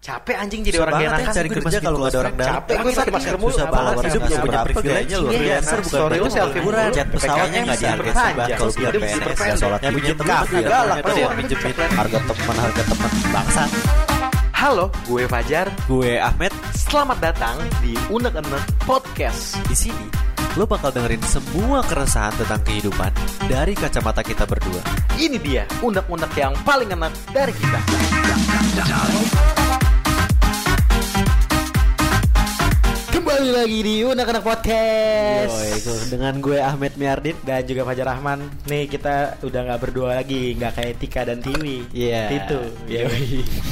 Capek anjing jadi Susah orang ya enakan cari gue kerja kalau di nggak ada orang dalam. Capek gue pakai masker mulu. Susah banget. hidup nggak punya privilege Iya, biasa. bukan Sorry lu selfie murah. Cat pesawatnya nggak dihargai sebat kalau dia PNS. ya sholat Yang punya ya galak tuh. yang minjemin harga teman. harga teman bangsa. Halo, gue Fajar. Gue Ahmed. Selamat datang di Unek Unek Podcast. Di sini lo bakal dengerin semua keresahan tentang kehidupan dari kacamata kita berdua. Ini dia unek-unek yang paling enak dari kita Kembali lagi di Unek Podcast. Yoi, itu dengan gue Ahmed Miardin. dan juga Fajar Rahman. Nih kita udah nggak berdua lagi nggak kayak Tika dan Tiwi. Iya. itu ya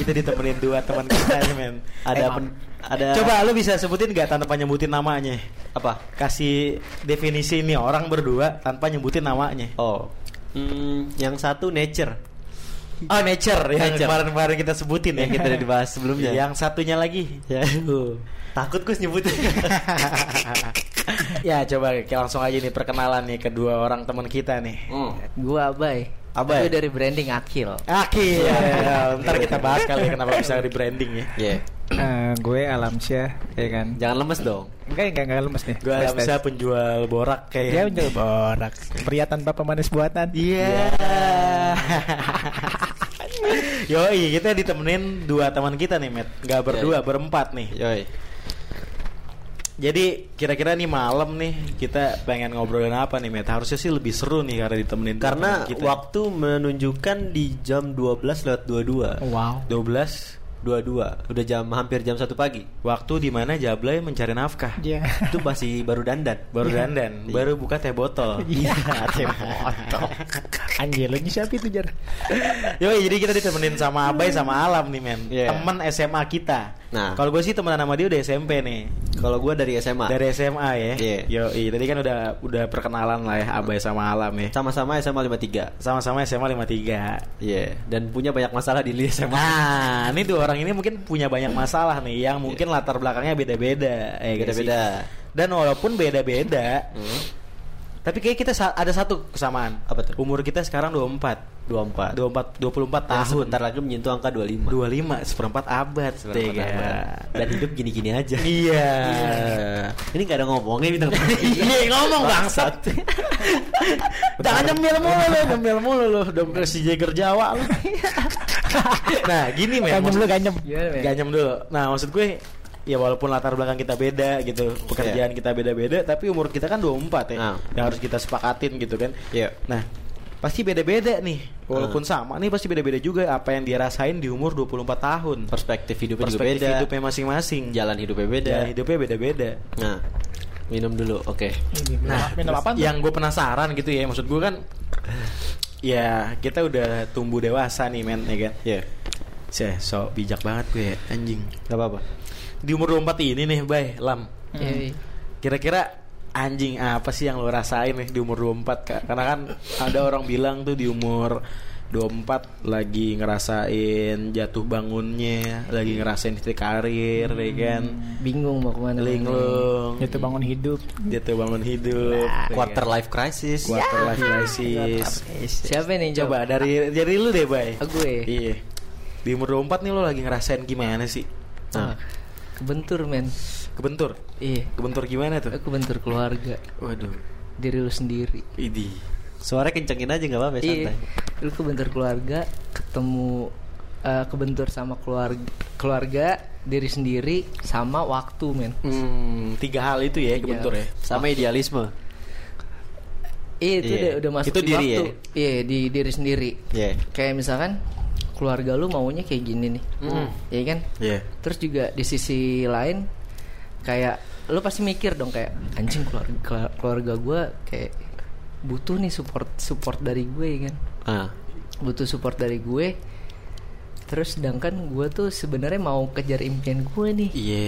kita ditemenin dua teman kita nih men. Ada Eh, pen- ada coba lu bisa sebutin nggak tanpa nyebutin namanya? Apa? kasih definisi nih orang berdua tanpa nyebutin namanya. Oh, hmm, yang satu nature. Oh nature. Yang kemarin-kemarin kita sebutin ya. Yang kita udah dibahas sebelumnya. yang satunya lagi. Ya, takut gue nyebutin. ya coba kita langsung aja nih perkenalan nih kedua orang teman kita nih Hmm. Gua Abai. Abai. Tapi dari branding Akil. Aki ya, ntar kita bahas kali ya kenapa bisa di branding ya Iya. Eh, gue Alamsyah ya kan Jangan lemes dong. enggak enggak enggak lemes nih gue bisa penjual borak kayak dia menjual borak pria tanpa pemanis buatan Iya. Yoi, kita ditemenin dua teman kita nih, Met. Gak berdua, Iya. berempat nih. Yoi. Jadi kira-kira nih malam nih kita pengen ngobrolin apa nih, Met? Harusnya sih lebih seru nih karena ditemenin Karena teman kita. waktu menunjukkan di jam 12 lewat 22. wow 12 22. Udah jam hampir jam 1 pagi. waktu di mana Jablay mencari nafkah. Iya. Itu masih baru dandan. Baru dandan, Iya. baru buka teh botol. Iya, teh botol. Anjir, lu siapa itu jar? Yoi, jadi kita ditemenin sama Abai sama Alam nih, men. Iya. Temen SMA kita. Nah. kalau gue sih temenan sama dia udah SMP nih. Kalau gua dari SMA. Dari SMA ya. Iya. Yoi, tadi kan udah udah perkenalan lah ya Abai sama Alam ya. sama-sama SMA 53. Sama-sama SMA 53. Iya, dan punya banyak masalah di SMA. Nah, ini dua orang ini mungkin punya banyak masalah nih yang mungkin latar belakangnya beda-beda. sih? Beda-beda. Dan walaupun beda-beda, Hmm. Tapi kayak kita ada satu kesamaan. Apa tuh? Umur kita sekarang 24. 24. 24 24 Yang tahun. sebentar lagi menyentuh angka 25. 25 seperempat abad. Seperempat Tega. abad. Dan hidup gini-gini aja. Iya. Ini gak ada ngomongnya bintang Iya ngomong bangsat. Jangan nyemil mulu lu, nyemil mulu lu, dong si Jagger Jawa lu. nah, gini men. Ganyem maksud- lu ganyem. Ganyem dulu. Nah, maksud gue ya walaupun latar belakang kita beda gitu, pekerjaan kita beda-beda, tapi umur kita kan 24 ya. Nah. Yang harus kita sepakatin gitu kan. Iya. Nah, pasti beda-beda nih. Walaupun sama nih pasti beda-beda juga apa yang dia rasain di umur 24 tahun. Perspektif hidupnya juga Perspektif beda. hidupnya masing-masing. Jalan hidupnya beda. Jalan hidupnya beda-beda. Nah, minum dulu. Oke. Nah, minum terus apa tuh? yang gue penasaran gitu ya, maksud gue kan, ya kita udah tumbuh dewasa nih men, ya kan? Iya. Saya so bijak banget gue ya, anjing. Gak apa-apa. Di umur 24 ini nih, bay, lam. Yoi. Kira-kira anjing apa sih yang lo rasain nih di umur 24 Kak? Karena kan ada orang bilang tuh di umur 24 lagi ngerasain jatuh bangunnya, lagi ngerasain titik karir, ya kan? Bingung mau ke mana. Linglung. itu bangun hidup Jatuh bangun hidup. ya Quarter kan? life crisis. quarter life crisis. Siapa nih Coba dari dari lu deh, Bay. Oh, gue. Iya. Di umur 24 nih lo lagi ngerasain gimana sih? Ah, kebentur men. Kebentur. Iya. Kebentur gimana tuh? Aku bentur keluarga. Waduh. Diri lu sendiri. Idi. Suara kencengin aja gak apa-apa Iya. santai. Lu kebentur keluarga, ketemu eh, kebentur sama keluarga, keluarga, diri sendiri, sama waktu men. Hmm, tiga hal itu ya Tiga kebentur hal. ya. Sama idealisme. Iya itu Iya. udah, udah masuk Itu di diri waktu. Iya di diri sendiri. Iya. Kayak misalkan keluarga lu maunya kayak gini nih, Hmm. Iya kan? Iya. Terus juga di sisi lain kayak lu pasti mikir dong kayak anjing keluarga keluarga gue kayak butuh nih support support dari gue ya kan Ah. butuh support dari gue terus sedangkan gue tuh sebenarnya mau kejar impian gue nih Iya.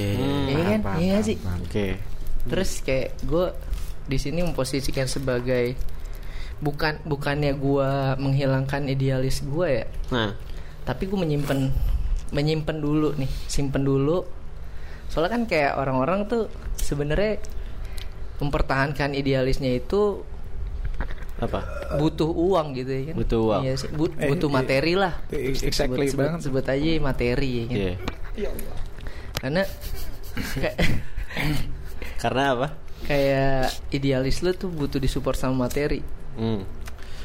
Iya kan? Iya sih. Oke. terus kayak gue di sini memposisikan sebagai bukan bukannya gue menghilangkan idealis gue ya Nah, tapi gue menyimpan menyimpan dulu nih simpen dulu soalnya kan kayak orang-orang tuh sebenarnya mempertahankan idealisnya itu apa? butuh uang gitu ya kan Butuh uang. iya sih Bu- Eh, butuh materi lah exactly sebut, sebut, banget. sebut aja materi ya kan Iya. Karena kayak, Karena apa? kayak idealis lu tuh butuh disupport sama materi. Hmm.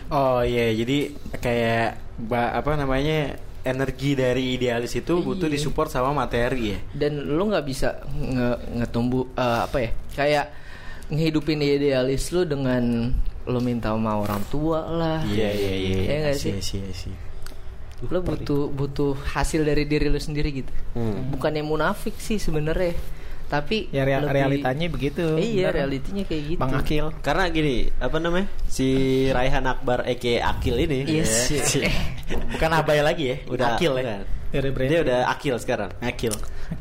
Oh iya, jadi kayak ba- apa namanya energi dari idealis itu butuh Iya. disupport sama materi ya. Dan lu nggak bisa nge ngetumbuh eh, apa ya? Kayak ngehidupin idealis lu dengan lu minta sama orang tua lah. Iya iya iya. Iya nggak sih? Iya sih, iya sih. Lu butuh butuh hasil dari diri lu sendiri gitu. Hmm. Bukan yang munafik sih sebenarnya. Tapi Ya rea- lebih- realitanya begitu. Iya, Bener. realitinya kayak gitu. Bang Akil. Karena gini, apa namanya? Si Raihan Akbar Eke Akil ini. Yes. ya, Bukan abai lagi ya, udah akil ya. bukan. Brand. Dia udah akil sekarang. Akil.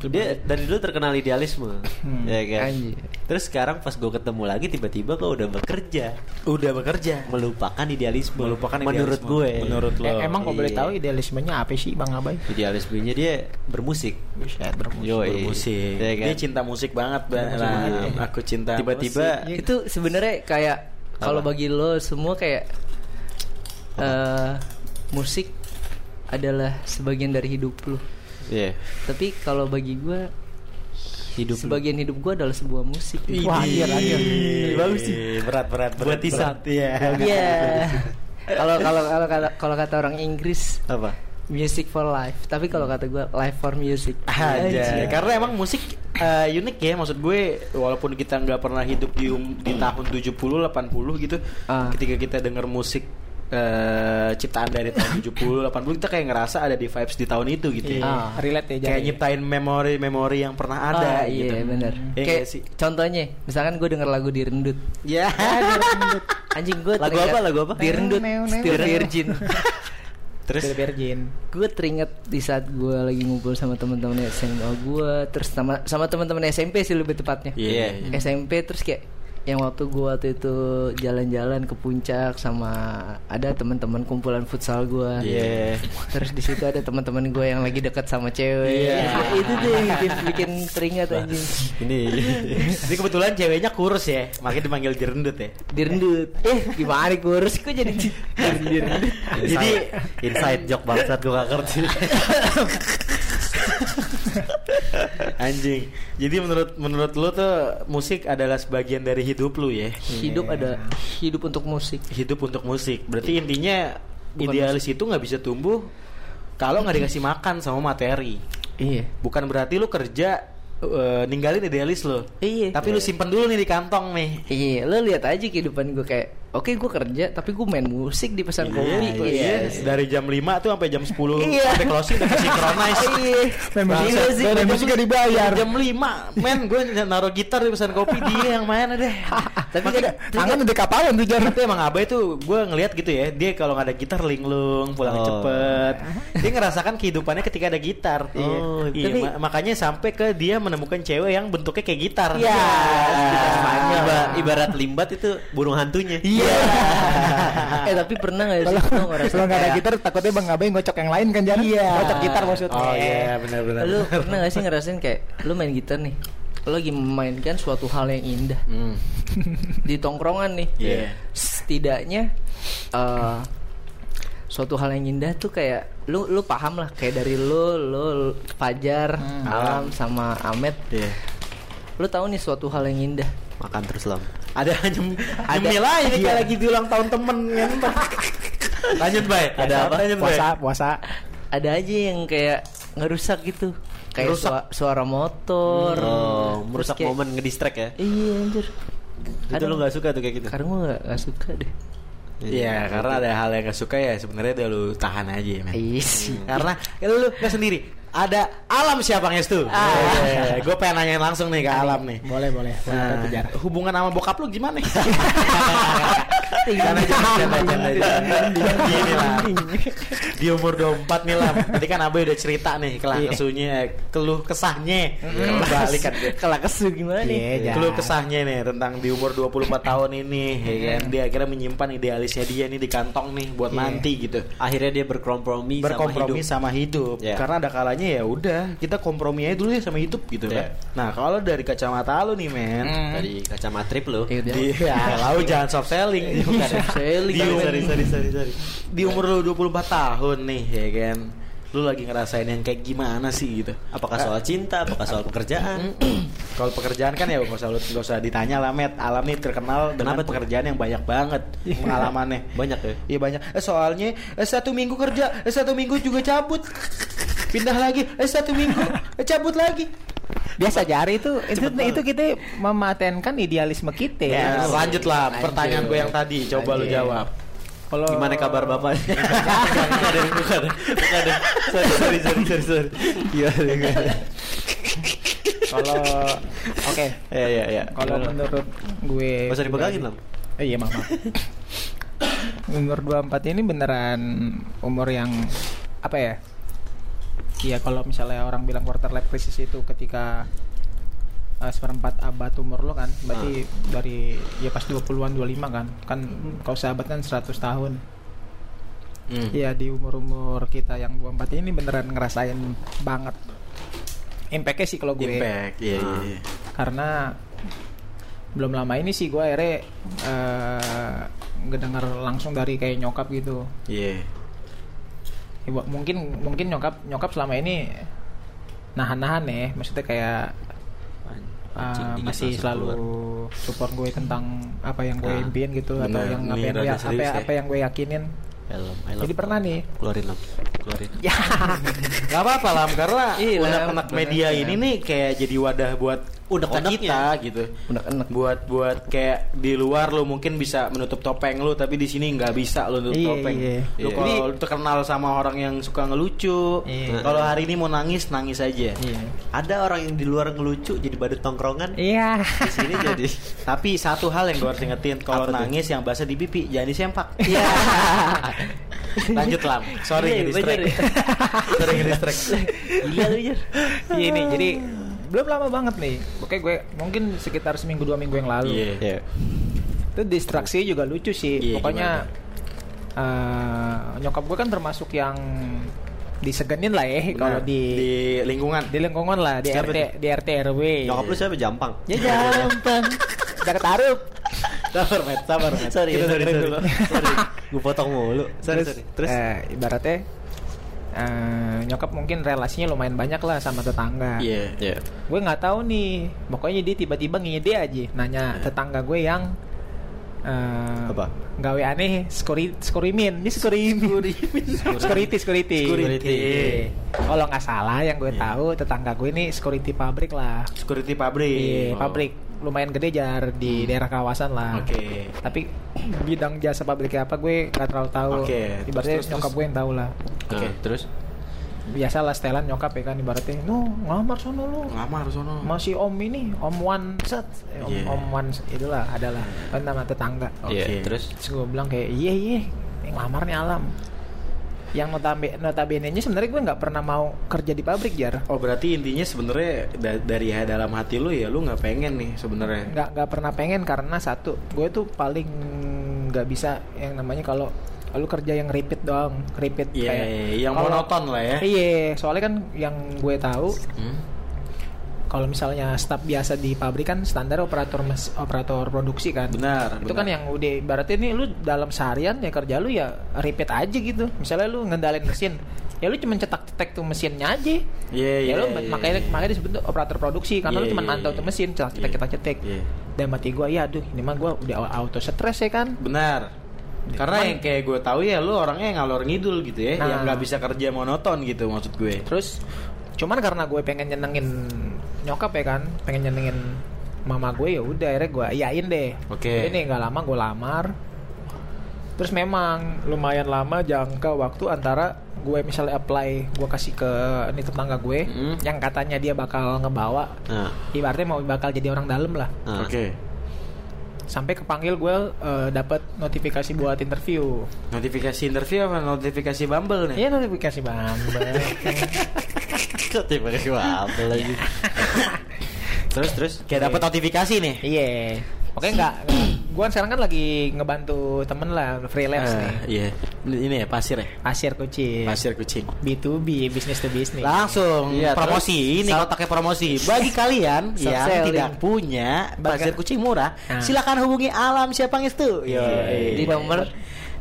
Dia dari dulu terkenal idealisme, Hmm. ya kan. Anjir. Terus sekarang pas gue ketemu lagi tiba-tiba kok udah bekerja, Udah bekerja. melupakan idealisme. Melupakan menurut idealisme. gue. Menurut lo. Eh, emang kalau boleh Iya. tahu idealismenya apa sih Bang Abai? idealismenya dia bermusik. Buset bermusik. Yoi. bermusik. Ya kan? Dia cinta musik banget, Bang. Musik Nah, banget. aku cinta. Tiba-tiba musik. itu sebenarnya kayak kalau bagi lo semua kayak eh musik adalah sebagian dari hidup lo. Iya. Tapi kalau bagi gua hidup lu. sebagian hidup gua adalah sebuah musik. Wah, anjir, anjir. Bagus sih. Berat berat berat. Buat berat. Iya. Iya. Kalau kalau kalau kalau kata orang Inggris apa? music for life. Tapi kalau kata gua life for music. Aja. Anjir. Karena emang musik eh, unik ya maksud gue walaupun kita nggak pernah hidup di um- di tahun 70 80 gitu. Ah. Ketika kita denger musik eh, ciptaan dari tahun 70 80 kita kayak ngerasa ada di vibes di tahun itu gitu. Iya. ya. Ah. Relate ya Kayak jadi. nyiptain memori-memori yang pernah ada Ah, gitu. iya benar. Iya Kayak sih? contohnya, misalkan gue denger lagu direndut. Ya. Anjing gue Lagu apa, lagu apa? Direndut, Still. Virgin. Terus Virgin. gue teringat di saat gue lagi ngumpul sama teman-teman SMA gue, terus sama sama teman-teman SMP sih lebih tepatnya. Iya. iya. SMP terus kayak yang waktu gue waktu itu jalan-jalan ke puncak sama ada teman-teman kumpulan futsal gue. Iya. Terus di situ ada teman-teman gue yang lagi dekat sama cewek. Iya. itu tuh yang bikin, bikin teringat anjing. Ini Ini kebetulan ceweknya kurus ya, makanya dipanggil direndut ya. Direndut. Eh, gimana nih kurus kok jadi direndut. Jadi inside joke bangsat gue gak ngerti. anjing. Jadi menurut menurut lu tuh musik adalah sebagian dari hidup lu ya. Hidup ada hidup untuk musik. Hidup untuk musik. Berarti intinya Bukan idealis itu nggak bisa tumbuh kalau nggak dikasih makan sama materi. Iya. Bukan berarti lu kerja eh, ninggalin idealis lo. Iya. Tapi lu simpen dulu nih di kantong nih. Iya, lo lihat aja kehidupan gue kayak, oke gue kerja tapi gue main musik di pesan kopi. Iya, iya. Dari jam 5 tuh sampai jam 10 Iya. sampai closing udah synchronize. Iya. Main musik, sih. main musik gak dibayar. Jam 5 men gue naruh gitar di pesan kopi dia yang main deh. Tapi ada Tangan udah kapalan tuh. Tapi emang Abai tuh gue ngelihat gitu ya Dia kalau nggak ada gitar linglung Pulang Oh. cepet Dia ngerasakan kehidupannya ketika ada gitar Oh, iya. tapi- ma- Makanya sampai ke dia menemukan cewek yang bentuknya kayak gitar Iya. Iba- ibarat limbat itu burung hantunya. Iya eh tapi pernah gak sih? Kalau nggak ada kayak- gitar takutnya Bang Abai ngocok yang lain kan Jar? Iya. Ngocok gitar maksudnya. Oh iya benar-benar Lu pernah gak sih ngerasain kayak lu main gitar nih Lu lagi memainkan suatu hal yang indah. Hmm. Di tongkrongan nih. Iya. Setidaknya eh, Suatu hal yang indah tuh kayak Lu lu paham lah. Kayak dari lu Lu Fajar Alam sama Ahmed. Iya. Lu tahu nih suatu hal yang indah Makan terus lam. Ada nyem Ada. nyemil aja Iya. kayak lagi di ulang tahun temen ya. Lanjut Bay Ada apa? Lanjut Bay Puasa, puasa. Ada aja yang kayak ngerusak gitu Kayak Ngerusak? sua- suara motor Oh, Terus merusak kayak- momen ngedistract ya. Iya anjir Itu lu gak suka tuh kayak gitu. Karena gue gak, gak suka deh Iya karena ada hal yang gak suka ya sebenarnya udah lu tahan aja men Iya sih Karena ya lu gak sendiri ada alam siapa ngestu Ah. gue pengen nanyain langsung nih ke alam nih Boleh, boleh. Boleh Nah, hubungan sama bokap lu gimana? Canda, canda, canda, canda. Gini lah. Di umur 24 nih lah. Tadi kan Abai udah cerita nih kelah Iya. kesuhnya, keluh kesahnya. Balik kan gue. Kalau kesu gimana nih? Iya. Keluh kesahnya nih tentang di umur 24 tahun ini ya kan. Dia akhirnya menyimpan idealisnya dia nih di kantong nih buat Iya. nanti gitu. Akhirnya dia berkompromi, berkompromi sama hidup. sama hidup, karena ada kalanya ya udah kita kompromi aja dulu ya sama hidup gitu Ya. kan. Nah kalau dari kacamata lu nih men, Dari kacamata trip lu. Iya, ya, lau jangan soft selling, ya. Selling. Di umur, sorry, sorry, sorry, sorry. di umur lu 24 tahun nih ya kan. lu lagi ngerasain yang kayak gimana sih gitu. Apakah soal cinta, apakah soal pekerjaan? Kalau pekerjaan kan ya nggak usah lu- nggak usah ditanya lah Met. Alam nih terkenal dengan Kenapa tuh? pekerjaan yang banyak banget pengalamannya. Banyak ya? Iya banyak. Eh, soalnya eh, satu minggu kerja, eh, satu minggu juga cabut. Pindah lagi, eh satu minggu, eh, cabut lagi. Biasa jari itu itu Cepet itu kita mematenkan idealisme kita. Ya, lanjut lah Lanjut. pertanyaan gue yang tadi. Coba lu Lanjut. jawab. Kalau Gimana kabar bapak? Bukan ada, bukan ada. Sorry, sorry, sorry, sorry, sorry. Iya, iya. kalau oke Ya, ya, ya. kalau menurut gue Gak usah dipegangin lah. Eh, iya maaf. umur 24 ini beneran umur yang apa ya? Iya kalau misalnya orang bilang quarter life crisis itu ketika uh, seperempat abad umur lo kan, berarti dari ya pas 20-an 25 kan. Kan kalau sahabat kan 100 tahun. Hmm. Iya di umur-umur kita yang 24 ini beneran ngerasain banget impactnya sih kalau gue Impact, iya iya. iya. karena belum lama ini sih gue akhirnya eh, ngedenger langsung dari kayak nyokap gitu Iya. Ya, mungkin mungkin nyokap nyokap selama ini nahan-nahan ya maksudnya kayak dingin masih selalu keluar. support gue tentang apa yang gue Nah, impiin gitu atau yang apa yang gue, apa, ya. apa yang gue yakinin Helm, I love jadi pernah nih Keluarin lam, keluarin. ya Gak apa-apa lah karena unek-unek bener. media ini nih kayak jadi wadah buat Unek-uneknya. kita gitu. Unek-unek. Buat buat kayak di luar lu mungkin bisa menutup topeng lu tapi di sini nggak bisa lu nutup Iya, topeng. iya. Lu Iya. kalau lu terkenal sama orang yang suka ngelucu, Iya. kalau hari ini mau nangis nangis aja. iya Ada orang yang di luar ngelucu jadi badut tongkrongan. iya Di sini jadi Tapi satu hal yang gue harus ingetin kalau tuh? nangis yang basah di pipi jangan disempak. Lanjut lam. Sorry Iya, nge-distract. bener ya. Sorry nge-distract. Gila lu. Iya nih, jadi belum lama banget nih. Oke, gue mungkin sekitar seminggu dua minggu yang lalu. Iya. Iya. Itu distraksi juga lucu sih. Iya, Pokoknya eh, nyokap gue kan termasuk yang disegenin lah ya kalau Benar. di, di lingkungan. di lingkungan lah di Siapa RT di RT RW. Nyokap lu siapa? Jampang. Ya gampang. Udah ketaruh. sabar, Met, sabar, Met. Sorry, sorry, sorry. dulu. Sorry. Gue potong mulu. Sorry, terus, sorry. Terus eh, ibaratnya eh, nyokap mungkin relasinya lumayan banyak lah sama tetangga. Iya. Iya. gue nggak tahu nih pokoknya dia tiba-tiba ngide aja nanya tetangga gue yang eh, Apa? gawe aneh skori skorimin ini skorimin security security Security. Iya. kalau nggak salah yang gue Iya. tahu tetangga gue ini security pabrik lah Security pabrik. Iya, Oh. pabrik lumayan gede jar di daerah kawasan lah Oke. tapi bidang jasa pabriknya apa gue nggak terlalu tahu Oke, ibaratnya terus, nyokap terus. gue yang tahu lah Oke. Nah, terus biasa lah setelan nyokap ya kan ibaratnya no ngelamar sono lu Ngamar sono. masih om ini om one set Eh, om, Iya. om one set, itulah adalah kan nama tetangga Oke. Iya, terus terus gue bilang kayak iya iya nih alam yang notabene notabene nya sebenarnya gue nggak pernah mau kerja di pabrik jar Oh berarti intinya sebenarnya da- dari dalam hati lu ya lu nggak pengen nih sebenarnya. nggak nggak pernah pengen karena satu gue tuh paling nggak bisa yang namanya kalau lu kerja yang repeat doang repeat Iya, kayak yang kalau- monoton lah ya. iya soalnya kan yang gue tahu Hmm? Kalau misalnya staff biasa di pabrik kan standar operator mes- operator produksi kan Benar. itu kan yang udah berarti ini lu dalam seharian ya kerja lu ya repeat aja gitu misalnya lu ngendalin mesin ya lu cuma cetak-cetak tuh mesinnya aja Iya iya. ya lu iya, makanya iya. makanya disebut operator produksi karena Iya, lu cuma iya, mantau iya. tuh mesin cetak-cetak Iya. cetak-cetak Iya. dan mati gua ya aduh ini mah gua udah auto stres ya kan Benar. Karena Cuman- yang kayak gue tahu ya lu orangnya ngalor ngidul gitu ya, Nah. yang nggak bisa kerja monoton gitu maksud gue. terus cuman karena gue pengen nyenengin nyokap ya kan pengen nyenengin mama gue ya udah akhirnya gue iyain deh Oke. ini nggak lama gue lamar terus memang lumayan lama jangka waktu antara gue misalnya apply gue kasih ke ini tetangga gue Hmm. yang katanya dia bakal ngebawa Nah, ibaratnya mau bakal jadi orang dalam lah nah. Oke. sampai kepanggil gue eh, dapat notifikasi buat interview Notifikasi interview apa notifikasi Bumble nih? Iya notifikasi bambel Kok tiba-tiba apa lagi? terus terus Kayak dapat notifikasi nih. Iya. Oke enggak. Gua sekarang kan lagi ngebantu temen lah freelance Eh, nih. Iya. Ini ya pasir ya. Pasir kucing. Pasir kucing. B2B, business to business. Langsung Iya, promosi ini terus- kotaknya promosi bagi kalian yang tidak punya pasir kucing murah Nah. silakan hubungi Alam Siapa Ngestu Iya. Yoi. Di nomor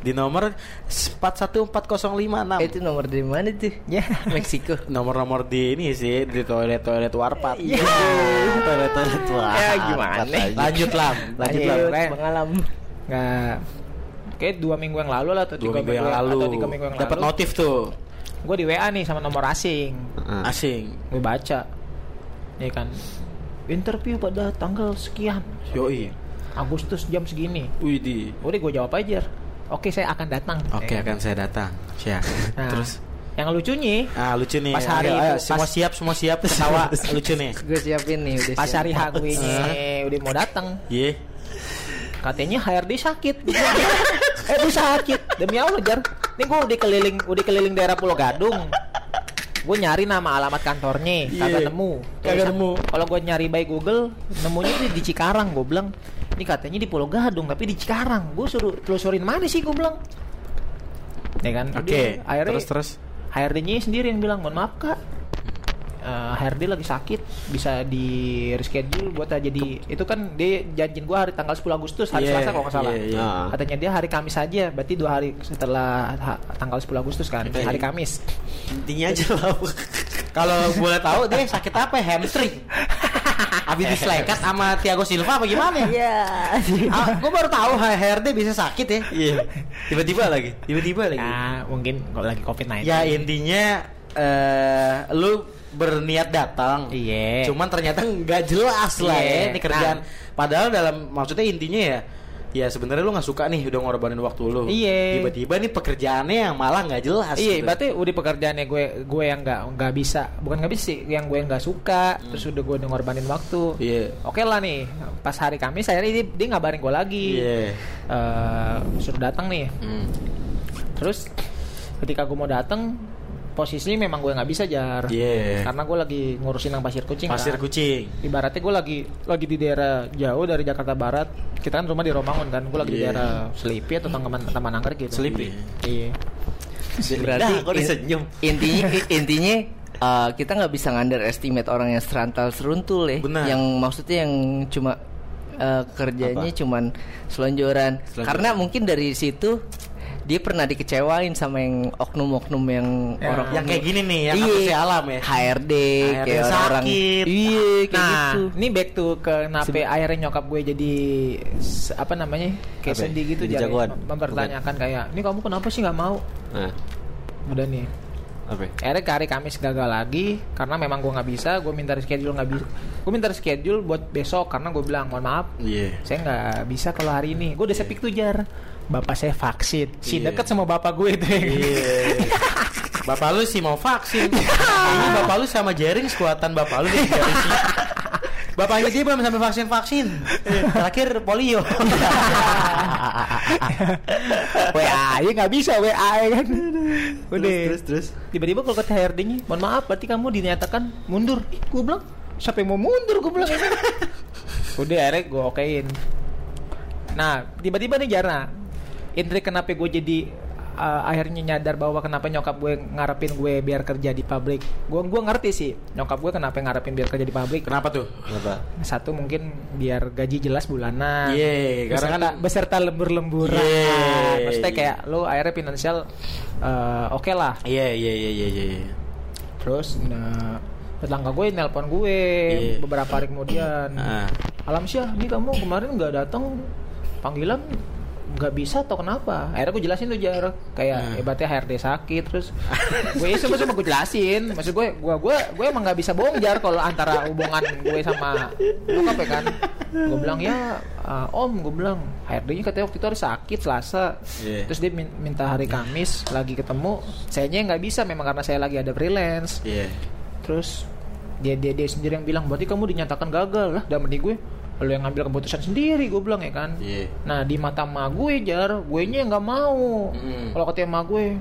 Di nomor 414056. Eh, itu nomor dari mana tuh? Ya. Meksiko. Nomor-nomor di ini sih di toilet-toilet warpat. Iya. toilet-toilet warpat. Ya, gimana? Lanjut lah, lanjut lah. Ren. pengalaman. Nggak Kayak dua minggu yang lalu lah atau Dua tiga minggu yang lalu. atau tiga minggu yang Dapat lalu. notif tuh. Gue di WA nih sama nomor asing. Ah. Asing. Gue baca. Ya kan. Interview pada tanggal sekian. Yoi. Agustus jam segini. Widih. Udah gue jawab aja. Oke, saya akan datang. Oke, Ya kan? akan saya datang. Siap. Nah, Terus yang lucunya Ah lucu nih. Pas hari Ayo, ayo, itu, semua pas- siap, semua siap. Ketawa lucu nih. Gue siapin nih udah pas siap. hari H gue ini udah mau datang. Ye. Katanya HRD sakit. eh dia sakit. Demi Allah jar. Ini gue udah keliling, udah keliling daerah Pulau Gadung. Gue nyari nama alamat kantornya, kagak Iya. nemu. Kagak nemu. Kalau gue nyari by Google, nemunya tuh di Cikarang. Gue bilang, ini katanya di Pulau Gadung, tapi di Cikarang. Gue suruh telusurin mana sih? Gue bilang. Ya kan? Oke. Akhirnya Terus terus. HRD-nya sendiri yang bilang, mohon maaf kak, Eh, HRD lagi sakit, bisa di reschedule buat aja di itu kan dia janjiin gua hari tanggal 10 Agustus hari Iya, Selasa kalau nggak salah. iya, iya. Ah. Katanya dia hari Kamis aja, berarti dua hari setelah ha- tanggal 10 Agustus kan, Iya. hari Kamis. Intinya aja lah. Kalau boleh tahu dia sakit apa? Hamstring. Abis diselekat sama Thiago Silva apa gimana? Iya. ah, gue baru tahu HRD bisa sakit ya. Iya. Tiba-tiba lagi. Tiba-tiba lagi. Nah, mungkin kalau lagi COVID-19. Ya intinya eh lu berniat datang. Iya. Cuman ternyata nggak jelas lah Iya. ya ini kerjaan. Nah. Padahal dalam maksudnya intinya ya ya sebenarnya lu nggak suka nih udah ngorbanin waktu lu. Iya. Tiba-tiba nih pekerjaannya yang malah nggak jelas. Iya, gitu. berarti udah pekerjaannya gue gue yang nggak nggak bisa, bukan nggak bisa sih, yang gue nggak suka, Hmm. terus udah gue udah ngorbanin waktu. Iya. Oke lah nih, pas hari Kamis akhirnya dia, dia ngabarin gue lagi, Iya. Eh, suruh datang nih. Hmm. Terus ketika gue mau datang, posisinya memang gue nggak bisa jar, Iya. karena gue lagi ngurusin yang pasir kucing. Pasir kan. kucing. Ibaratnya gue lagi lagi di daerah jauh dari Jakarta Barat. Kita kan rumah di Romangun kan, gue lagi di Iya. daerah Selipi atau Taman Taman Anggrek gitu. Selipi. Iya. Berarti Dah, kok disenyum? intinya intinya uh, kita nggak bisa underestimate orang yang serantal seruntul ya. Benar. Yang maksudnya yang cuma uh, kerjanya Apa? cuman selonjoran. Selonjoran. Karena mungkin dari situ dia pernah dikecewain sama yang oknum-oknum yang Ya. orang Yang kayak gini nih, yang Iya. alam ya. HRD, HRD kayak orang sakit. Iya, kayak Nah, gitu. ini back to ke kenapa akhirnya nyokap gue jadi apa namanya kayak ya? sedih gitu Jadi ya. mempertanyakan kayak ini kamu kenapa sih nggak mau Nah, udah nih apa? ya? akhirnya ke hari Kamis gagal lagi karena memang gue nggak bisa gue minta reschedule nggak bisa gue minta reschedule buat besok karena gue bilang mohon maaf Iya. saya nggak bisa kalau hari ini gue udah sepik tuh jar bapak saya vaksin si Iya. deket sama bapak gue itu Iya. Bapak lu sih mau vaksin. Ini bapak lu sama Jering sekuatan bapak lu deh Jering. Bapaknya dia belum sampai vaksin vaksin. Terakhir polio. WA aja nggak bisa WA ya kan udah terus terus. tiba-tiba kalau kata HRD-nya mohon maaf berarti kamu dinyatakan mundur Ih, gue bilang siapa yang mau mundur gue bilang udah akhirnya gue okein nah tiba-tiba nih Jarna intrik kenapa gue jadi uh, akhirnya nyadar bahwa kenapa nyokap gue ngarepin gue biar kerja di pabrik gue gue ngerti sih nyokap gue kenapa ngarepin biar kerja di pabrik Kenapa tuh? Kenapa? satu mungkin biar gaji jelas bulanan Iya, karena beserta, kan- beserta lembur-lemburan Iya. maksudnya kayak lu akhirnya finansial uh, oke lah Iya iya iya iya iya. Terus nah, tetangga gue nelpon gue Iya. beberapa hari kemudian. Ah. Alam Syah, ini kamu kemarin nggak datang panggilan nggak bisa atau kenapa? Akhirnya gue jelasin tuh jar. Kayak Hmm. hebatnya HRD sakit terus gue ya cuma gue jelasin. Maksud gue gue gue gue emang nggak bisa bohong jar kalau antara hubungan gue sama nyokap ya kan. Gue bilang ya uh, om gue bilang. HRD-nya katanya waktu itu hari sakit Selasa. Iya. terus dia min- minta hari Kamis lagi ketemu. Sayanya nggak bisa memang karena saya lagi ada freelance. Iya. terus dia dia dia sendiri yang bilang berarti kamu dinyatakan gagal lah dalam gue lu yang ngambil keputusan sendiri gue bilang ya kan Iya. nah di mata ma gue jar gue nya nggak mau Mm. kalau kata ma gue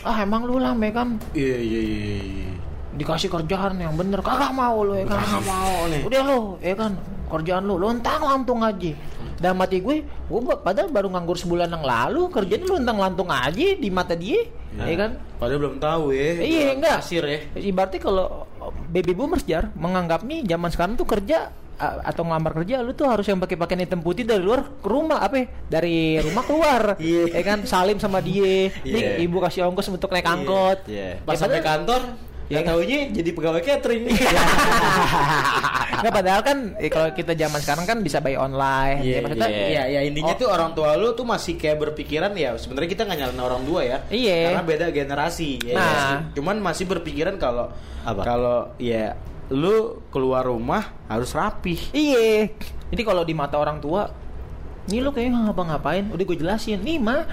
ah emang lu lah ya kan Iya iya iya. iya. dikasih kerjaan yang bener kagak mau lu ya kan Kagak mau nih. udah lu ya kan kerjaan lu lontang lantung aja dalam hati gue gue padahal baru nganggur sebulan yang lalu kerjaan lu lontang lantung aja di mata dia Nah, ya kan Padahal belum tahu ya. Iya, enggak. Kasir ya. Ibaratnya kalau baby boomers jar menganggap nih zaman sekarang tuh kerja atau ngelamar kerja lu tuh harus yang pakai pakaian hitam putih dari luar ke rumah apa ya? dari rumah keluar Iya. ya kan salim sama dia Iya. nih ibu kasih ongkos untuk naik angkot Iya. Pas Ya, sampai kantor, ya Ya. taunya jadi pegawai catering. Nggak, padahal kan eh, kalau kita zaman sekarang kan bisa buy online Iya, ya, maksudnya iya, iya, ya, intinya Oh. tuh orang tua lu tuh masih kayak berpikiran ya sebenarnya kita nggak nyalain orang tua ya. Iya. Karena beda generasi. Ya, Nah. ya. Cuman masih berpikiran kalau Apa? kalau ya lu keluar rumah harus rapih. Iya. Jadi kalau di mata orang tua, nih lo kayaknya ngapa-ngapain. Udah gue jelasin. Nih mah,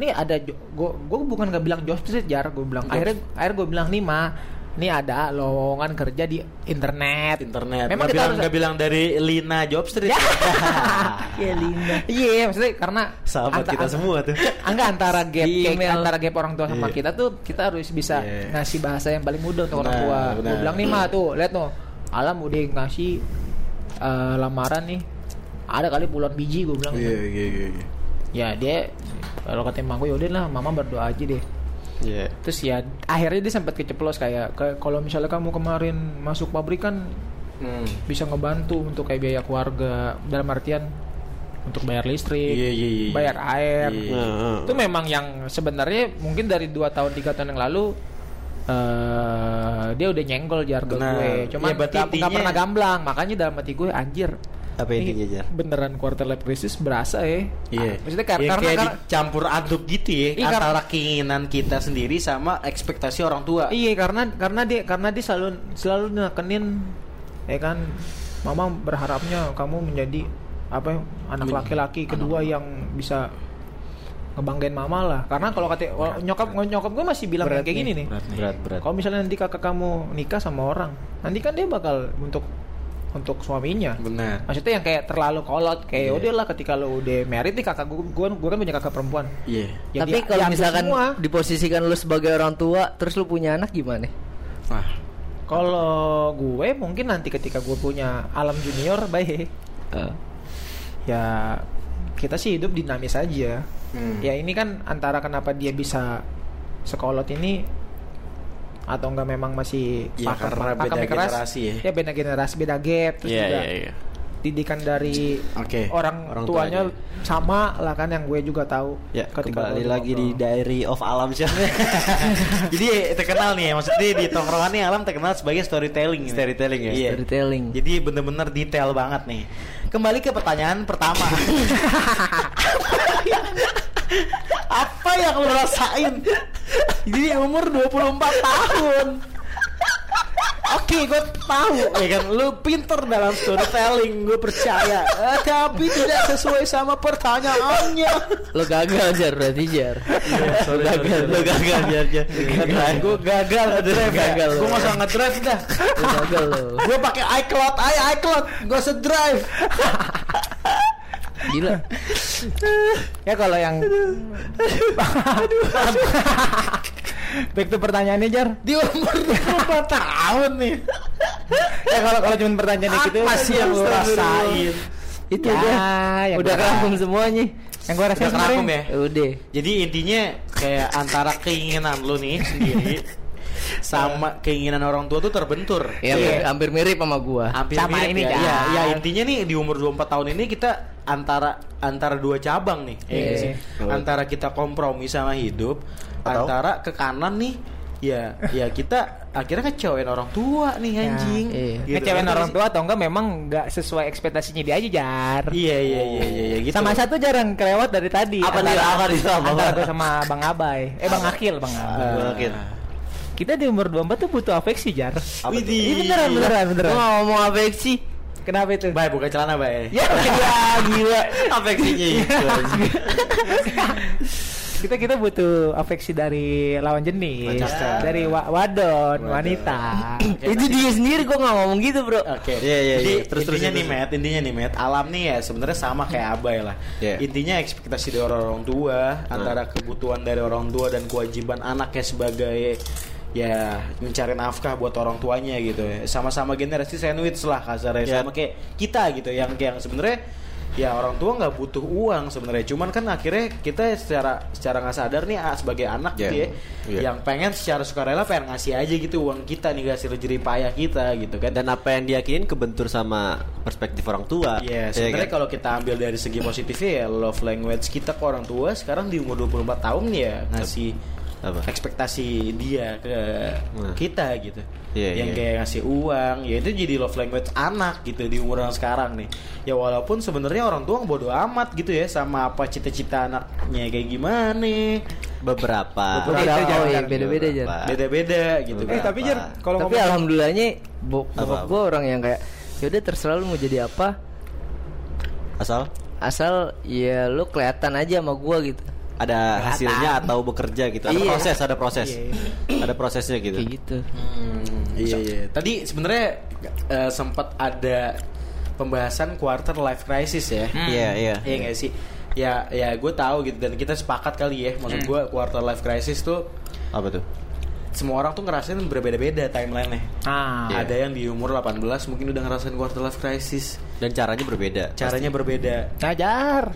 nih ada gue gue bukan nggak bilang job street jar, gue bilang. Akhirnya akhirnya gue bilang nih mah, nih ada lowongan kerja di internet. Internet. Memang Nggak kita bilang harus- nggak bilang dari Lina Job Street. Ya. Iya Linda. Iya, maksudnya karena Sahabat anta- kita semua tuh. Enggak antara gap email. antara gap orang tua sama Iya. kita tuh kita harus bisa Iya. ngasih bahasa yang paling mudah untuk orang tua. Gue bilang nih mah tuh, lihat tuh. Alam udah ngasih eh, lamaran nih. Ada kali puluhan biji gue bilang. Iya, iya, iya. iya. Ya dia kalau kata emang gue yaudah lah mama berdoa aja deh. Iya. Terus ya akhirnya dia sempat keceplos kayak kayak kalau misalnya kamu kemarin masuk pabrik kan Hmm. bisa ngebantu untuk kayak biaya keluarga dalam artian untuk bayar listrik, Iya, iya, iya. bayar air. Iya. Heeh. Itu memang yang sebenarnya mungkin dari dua tahun tiga tahun yang lalu eh dia udah nyenggol jar ke Benar. gue. Cuman Iya, nggak pernah gamblang. Makanya dalam hati gue anjir. Apa ini intinya, Jar? Beneran quarter life crisis berasa ya. Iya. Ah, Maksudnya kar- Ya, karena kayak karena- dicampur aduk gitu ya Iya, karena- antara keinginan kita sendiri sama ekspektasi orang tua. Iya karena karena dia karena dia selalu selalu nekenin ya kan mama berharapnya kamu menjadi apa ya, anak Men- laki-laki kedua yang bisa ngebanggain mama lah karena kalau kata wah, nyokap nyokap gue masih bilang Berat kayak gini nih, berat nih. Berat, berat. kalau misalnya nanti kakak kamu nikah sama orang nanti kan dia bakal untuk untuk suaminya Benar. maksudnya yang kayak terlalu kolot kayak Iya. udah lah ketika lo udah married nih kakak gue gue, gue kan punya kakak perempuan Iya. Ya, Tapi dia- kalau misalkan semua. diposisikan lu sebagai orang tua, terus lu punya anak gimana? Wah. Kalau gue mungkin nanti ketika gue punya alam junior baik Eh, ya kita sih hidup dinamis aja. Hmm. Ya ini kan antara kenapa dia bisa sekolot ini atau enggak memang masih Ya, karena beda keras. generasi ya. Ya beda generasi, beda gap terus Iya, juga iya, iya. didikan dari Oke. orang, Orang tuanya tuanya. sama lah kan yang gue juga tahu. Ya, ketika kembali lagi di. Diary of Alam sih. Jadi terkenal nih, maksudnya di tongkrongan nih Alam terkenal sebagai storytelling. Storytelling ya? Iya. Storytelling. Jadi bener-bener detail banget nih. Kembali ke pertanyaan pertama. Apa yang lo rasain? Jadi umur 24 tahun. Oke, gue tahu ya kan lu pinter dalam storytelling, gue percaya. Eh, tapi tidak sesuai sama pertanyaannya. Lo gagal jar berarti jar. Iya, Lo gagal, Lu gagal jar jar. Gue gagal ngedrive. Gagal Gue masa ngedrive dah. Lo gagal lo. Gue pakai iCloud, ay iCloud, gue sedrive. Gila. Ya kalau yang Back to pertanyaannya Jar. Di umur 24 tahun nih. Ya kalau kalau cuma pertanyaan gitu Apa sih yang lu rasain? Itu Ya, udah. yang udah gua- kerangkum semuanya. Yang gue rasain Udah kerangkum ya? Udah. Jadi intinya kayak antara keinginan lu nih sendiri sama keinginan orang tua tuh terbentur. Ya hampir, hampir mirip sama gua. Hampir Sama mirip ini, ya. Jar. ya. Ya intinya nih di umur 24 tahun ini kita antara antara dua cabang nih. ya Iya. nggak sih? Antara kita kompromi sama hidup, Atau? antara ke kanan nih ya ya kita akhirnya ngecewain orang tua nih anjing. iya. Gitu. ngecewain Ngerti orang tua atau enggak memang enggak sesuai ekspektasinya dia aja jar Iya iya iya iya iya, gitu. sama satu jarang kelewat dari tadi Apa nih? Antara- Apa nih? Antara gue sama bang Abai eh bang Akil bang Abai Ah. Mungkin. Kita di umur 24 tuh butuh afeksi jar ini beneran beneran beneran nggak ngomong afeksi? kenapa itu Bay buka celana bay. ya gila gila Afeksinya itu. kita kita butuh afeksi dari lawan jenis dari wa- wadon Wadon. wanita Itu dia sendiri gua nggak ngomong gitu bro. Oke. Iya, iya, Jadi iya. Terus, intinya terus, nih. Matt, intinya nih Matt, alam nih ya sebenarnya sama kayak Abai lah. Iya. Intinya ekspektasi dari orang tua antara kebutuhan dari orang tua dan kewajiban anaknya sebagai ya mencari nafkah buat orang tuanya gitu ya. Sama-sama generasi sandwich lah kasarnya Iya. sama kayak kita gitu yang yang sebenarnya ya orang tua nggak butuh uang sebenarnya cuman kan akhirnya kita secara secara nggak sadar nih ah, sebagai anak gitu Iya. ya Iya. yang pengen secara sukarela pengen ngasih aja gitu uang kita nih kasih jerih payah kita gitu kan Dan apa yang diyakinin kebentur sama perspektif orang tua. Iya, Ya sebenarnya kan? kalau kita ambil dari segi positifnya ya love language kita ke orang tua sekarang di umur 24 tahun ya ngasih Apa? ekspektasi dia ke Nah. kita gitu. Iya, yang iya. kayak ngasih uang, ya itu jadi love language anak gitu di umur yang sekarang nih. Ya walaupun sebenarnya orang tua bodoh amat gitu ya sama apa cita-cita anaknya kayak gimana. beberapa. Beberapa, Beda, oh iya, Jar. beda-beda Jar. Beberapa. Beda-beda gitu Eh kan. tapi Jar, kalau Tapi ngomong alhamdulillahnya bokap apa? gue orang yang kayak yaudah terserah lu mau jadi apa Asal asal ya lu kelihatan aja sama gua gitu ada hasilnya atau bekerja gitu. Ada Iya. proses, ada proses. Iya, Ada prosesnya gitu. kayak gitu Hmm, iya iya. Tadi sebenarnya eh, sempat ada pembahasan quarter life crisis ya. Iya, iya. Iya nggak sih? Ya ya gue tahu gitu dan kita sepakat kali ya. Maksud gue quarter life crisis tuh Apa tuh? semua orang tuh ngerasain berbeda-beda timeline-nya. ah, Iya. Ada yang di umur 18 mungkin udah ngerasain quarter life crisis. Dan caranya berbeda. Caranya berbeda. ngajar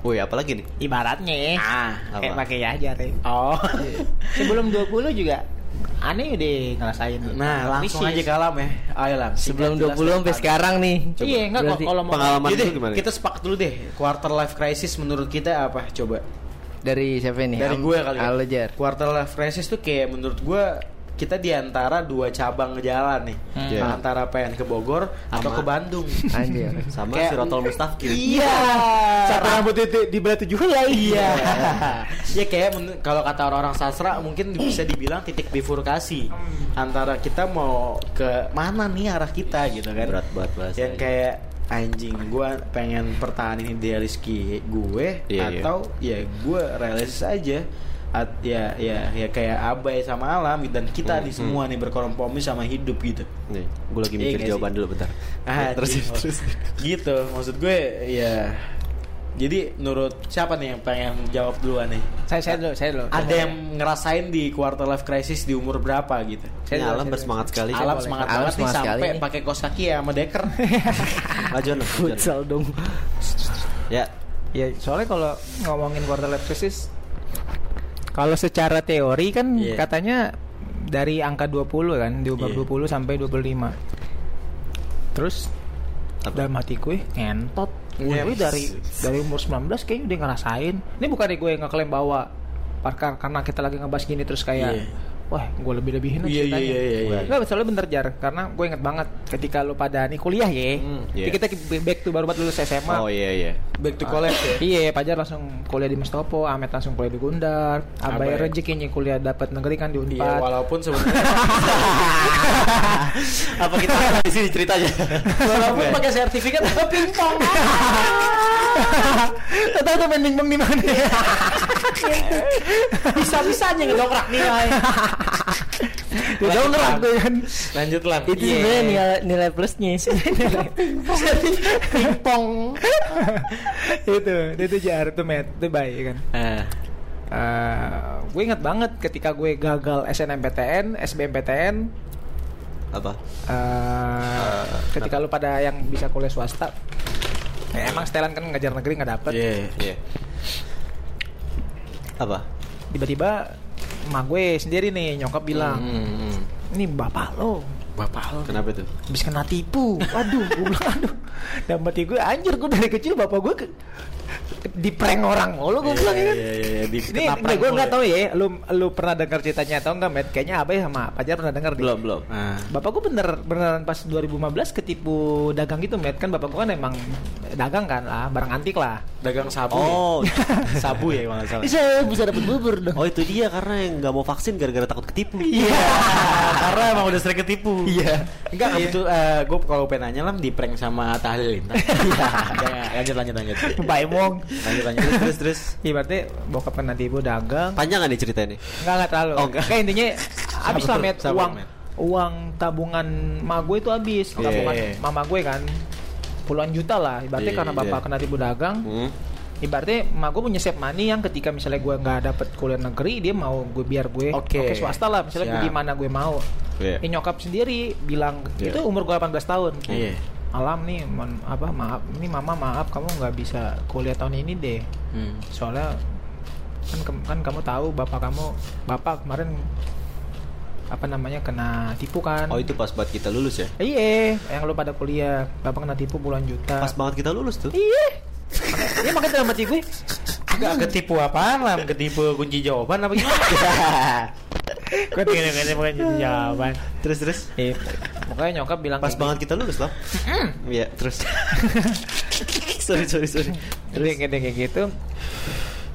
Woi, apalagi nih? ibaratnya Ah, kayak pakai aja teh. Oh. Sebelum 20 juga aneh udah ngerasain. Nah, langsung Krisis. aja kalam ya. Ayo lang. sebelum Singkat, 20 jelas, sampai sekarang nih Iya, enggak kok Berarti- kalau mau Pengalaman itu gimana? kita sepakat dulu deh. Quarter life crisis menurut kita apa? Coba. dari siapa nih Dari Am- gue kali ya. Quarter life crisis tuh kayak menurut gue kita di antara dua cabang jalan nih. Iya. Antara pengen ke Bogor atau Sama- ke Bandung. anjir Sama Kayak- Sirotol Mustaqim. Iya. Satu rambut itu di belah tujuh lah Iya. ya kayak kalau kata orang-orang sastra mungkin bisa dibilang titik bifurkasi antara kita mau ke mana nih arah kita gitu kan. Berat banget bahasanya. Yang kayak anjing gue pengen pertahanin idealis ki- gue Iya, iya. atau ya gue realistis aja At, ya ya ya kayak abai sama alam dan kita Hmm, di semua nih berkompromi sama hidup gitu. Nih, gue lagi Iya mikir jawaban sih? dulu bentar. Ah, terus terus. Gitu, maksud gue ya. Jadi menurut siapa nih yang pengen jawab duluan nih? Saya saya dulu, saya dulu. Ada yang ngerasain di quarter life crisis di umur berapa gitu? Ini Saya dulu, alam saya bersemangat sekali. Alam boleh. semangat Alam banget nih semangat sekali sampai nih. pakai kos kaki ya sama deker. Majuan. futsal dong Ya, Ya, soalnya kalau ngomongin quarter life crisis kalau secara teori kan Iya. katanya dari angka 20 kan, di umur Iya. 20 sampai 25. Terus Apa? dalam hati gue ngentot. Gue Yes. gue dari dari umur 19 kayaknya udah ngerasain. Ini bukan gue yang ngeklaim bahwa karena kita lagi ngebahas gini terus kayak Iya. Wah gue lebih lebihin Iya, iya, iya, iya, iya. Enggak, soalnya bener jar karena gue inget banget ketika lu pada nih kuliah ya. Jadi iya. Kita back to baru banget lulus SMA. oh iya iya. Back to college ya. Iya, Pajar langsung kuliah di Mustopo, Ahmed langsung kuliah di Gundar, Abai rezekinya kuliah dapat negeri kan di Iya, Unpad. walaupun sebenarnya Apa kita di sini ceritanya? walaupun pakai sertifikat apa pingpong. Tahu tuh main pingpong di mana? Bisa-bisanya ngedongkrak nilai. Dongkrak tuh kan. Lanjut lah. itu Iya. sebenarnya nilai, nilai plusnya pingpong. itu, itu jar tuh Met, itu baik kan. Ah. Eh, gue inget banget ketika gue gagal SNMPTN, SBMPTN, Apa? eh, ketika lu pada yang bisa kuliah swasta, ya emang setelan kan ngajar negeri nggak dapet. Iya. Iya. Apa? Tiba-tiba emak gue sendiri nih nyokap bilang, Hmm, ini bapak lo Bapak lo. Kenapa tuh? habis kena tipu aduh gue bilang aduh dan mati gue anjir gue dari kecil bapak gue ke, di prank orang mulu gue bilang ya kan Iya, iya, iya, di ini gue nggak ya. tahu ya lu lu pernah dengar ceritanya atau enggak met kayaknya abai sama pajar pernah dengar deh. Belum belum. Ah. bapak gue bener beneran pas 2015 ketipu dagang gitu met kan bapak gue kan emang dagang kan lah barang antik lah dagang sabu. Oh. ya? sabu ya nggak salah. bisa bisa dapat bubur dong Oh itu dia karena yang nggak mau vaksin gara-gara takut ketipu. Iya, karena emang udah sering ketipu. Iya. Enggak, itu gue kalau pengen nanya lah di prank sama Halilintar. Iya. Jangan, lanjut lanjut lanjut. Pak Emong Lanjut lanjut terus terus. terus. ibaratnya bokap kena tipu dagang Panjang nggak nih cerita ini? Enggak enggak terlalu. Oh, enggak. Kayak intinya habis lah met uang uang tabungan ma gue itu habis. Iya, Tabungan iya. mama gue kan puluhan juta lah. Ibaratnya Iya, karena bapak iya. kena tipu dagang. Hmm. Ibaratnya ma gue punya save money yang ketika misalnya gue nggak dapet kuliah negeri dia mau gue biar gue Oke. swasta lah misalnya gue gimana gue mau. Iya. Eh, nyokap sendiri bilang Iya. itu umur gue 18 tahun. Iya. alam nih mon- apa maaf ini mama maaf kamu nggak bisa kuliah tahun ini deh Hmm. soalnya kan kan kamu tahu bapak kamu bapak kemarin apa namanya kena tipu kan Oh itu pas banget kita lulus ya? iya yang lu pada kuliah bapak kena tipu puluhan juta Pas banget kita lulus tuh. iya Iya makanya dalam hati gue Enggak ketipu apaan lah, ketipu kunci jawaban apa gimana? Gue tinggal ngasih kunci jawaban Terus terus. Pokoknya nyokap bilang Pas banget kita lulus loh. Iya terus. sorry sorry sorry. gitu. Terus kayak gitu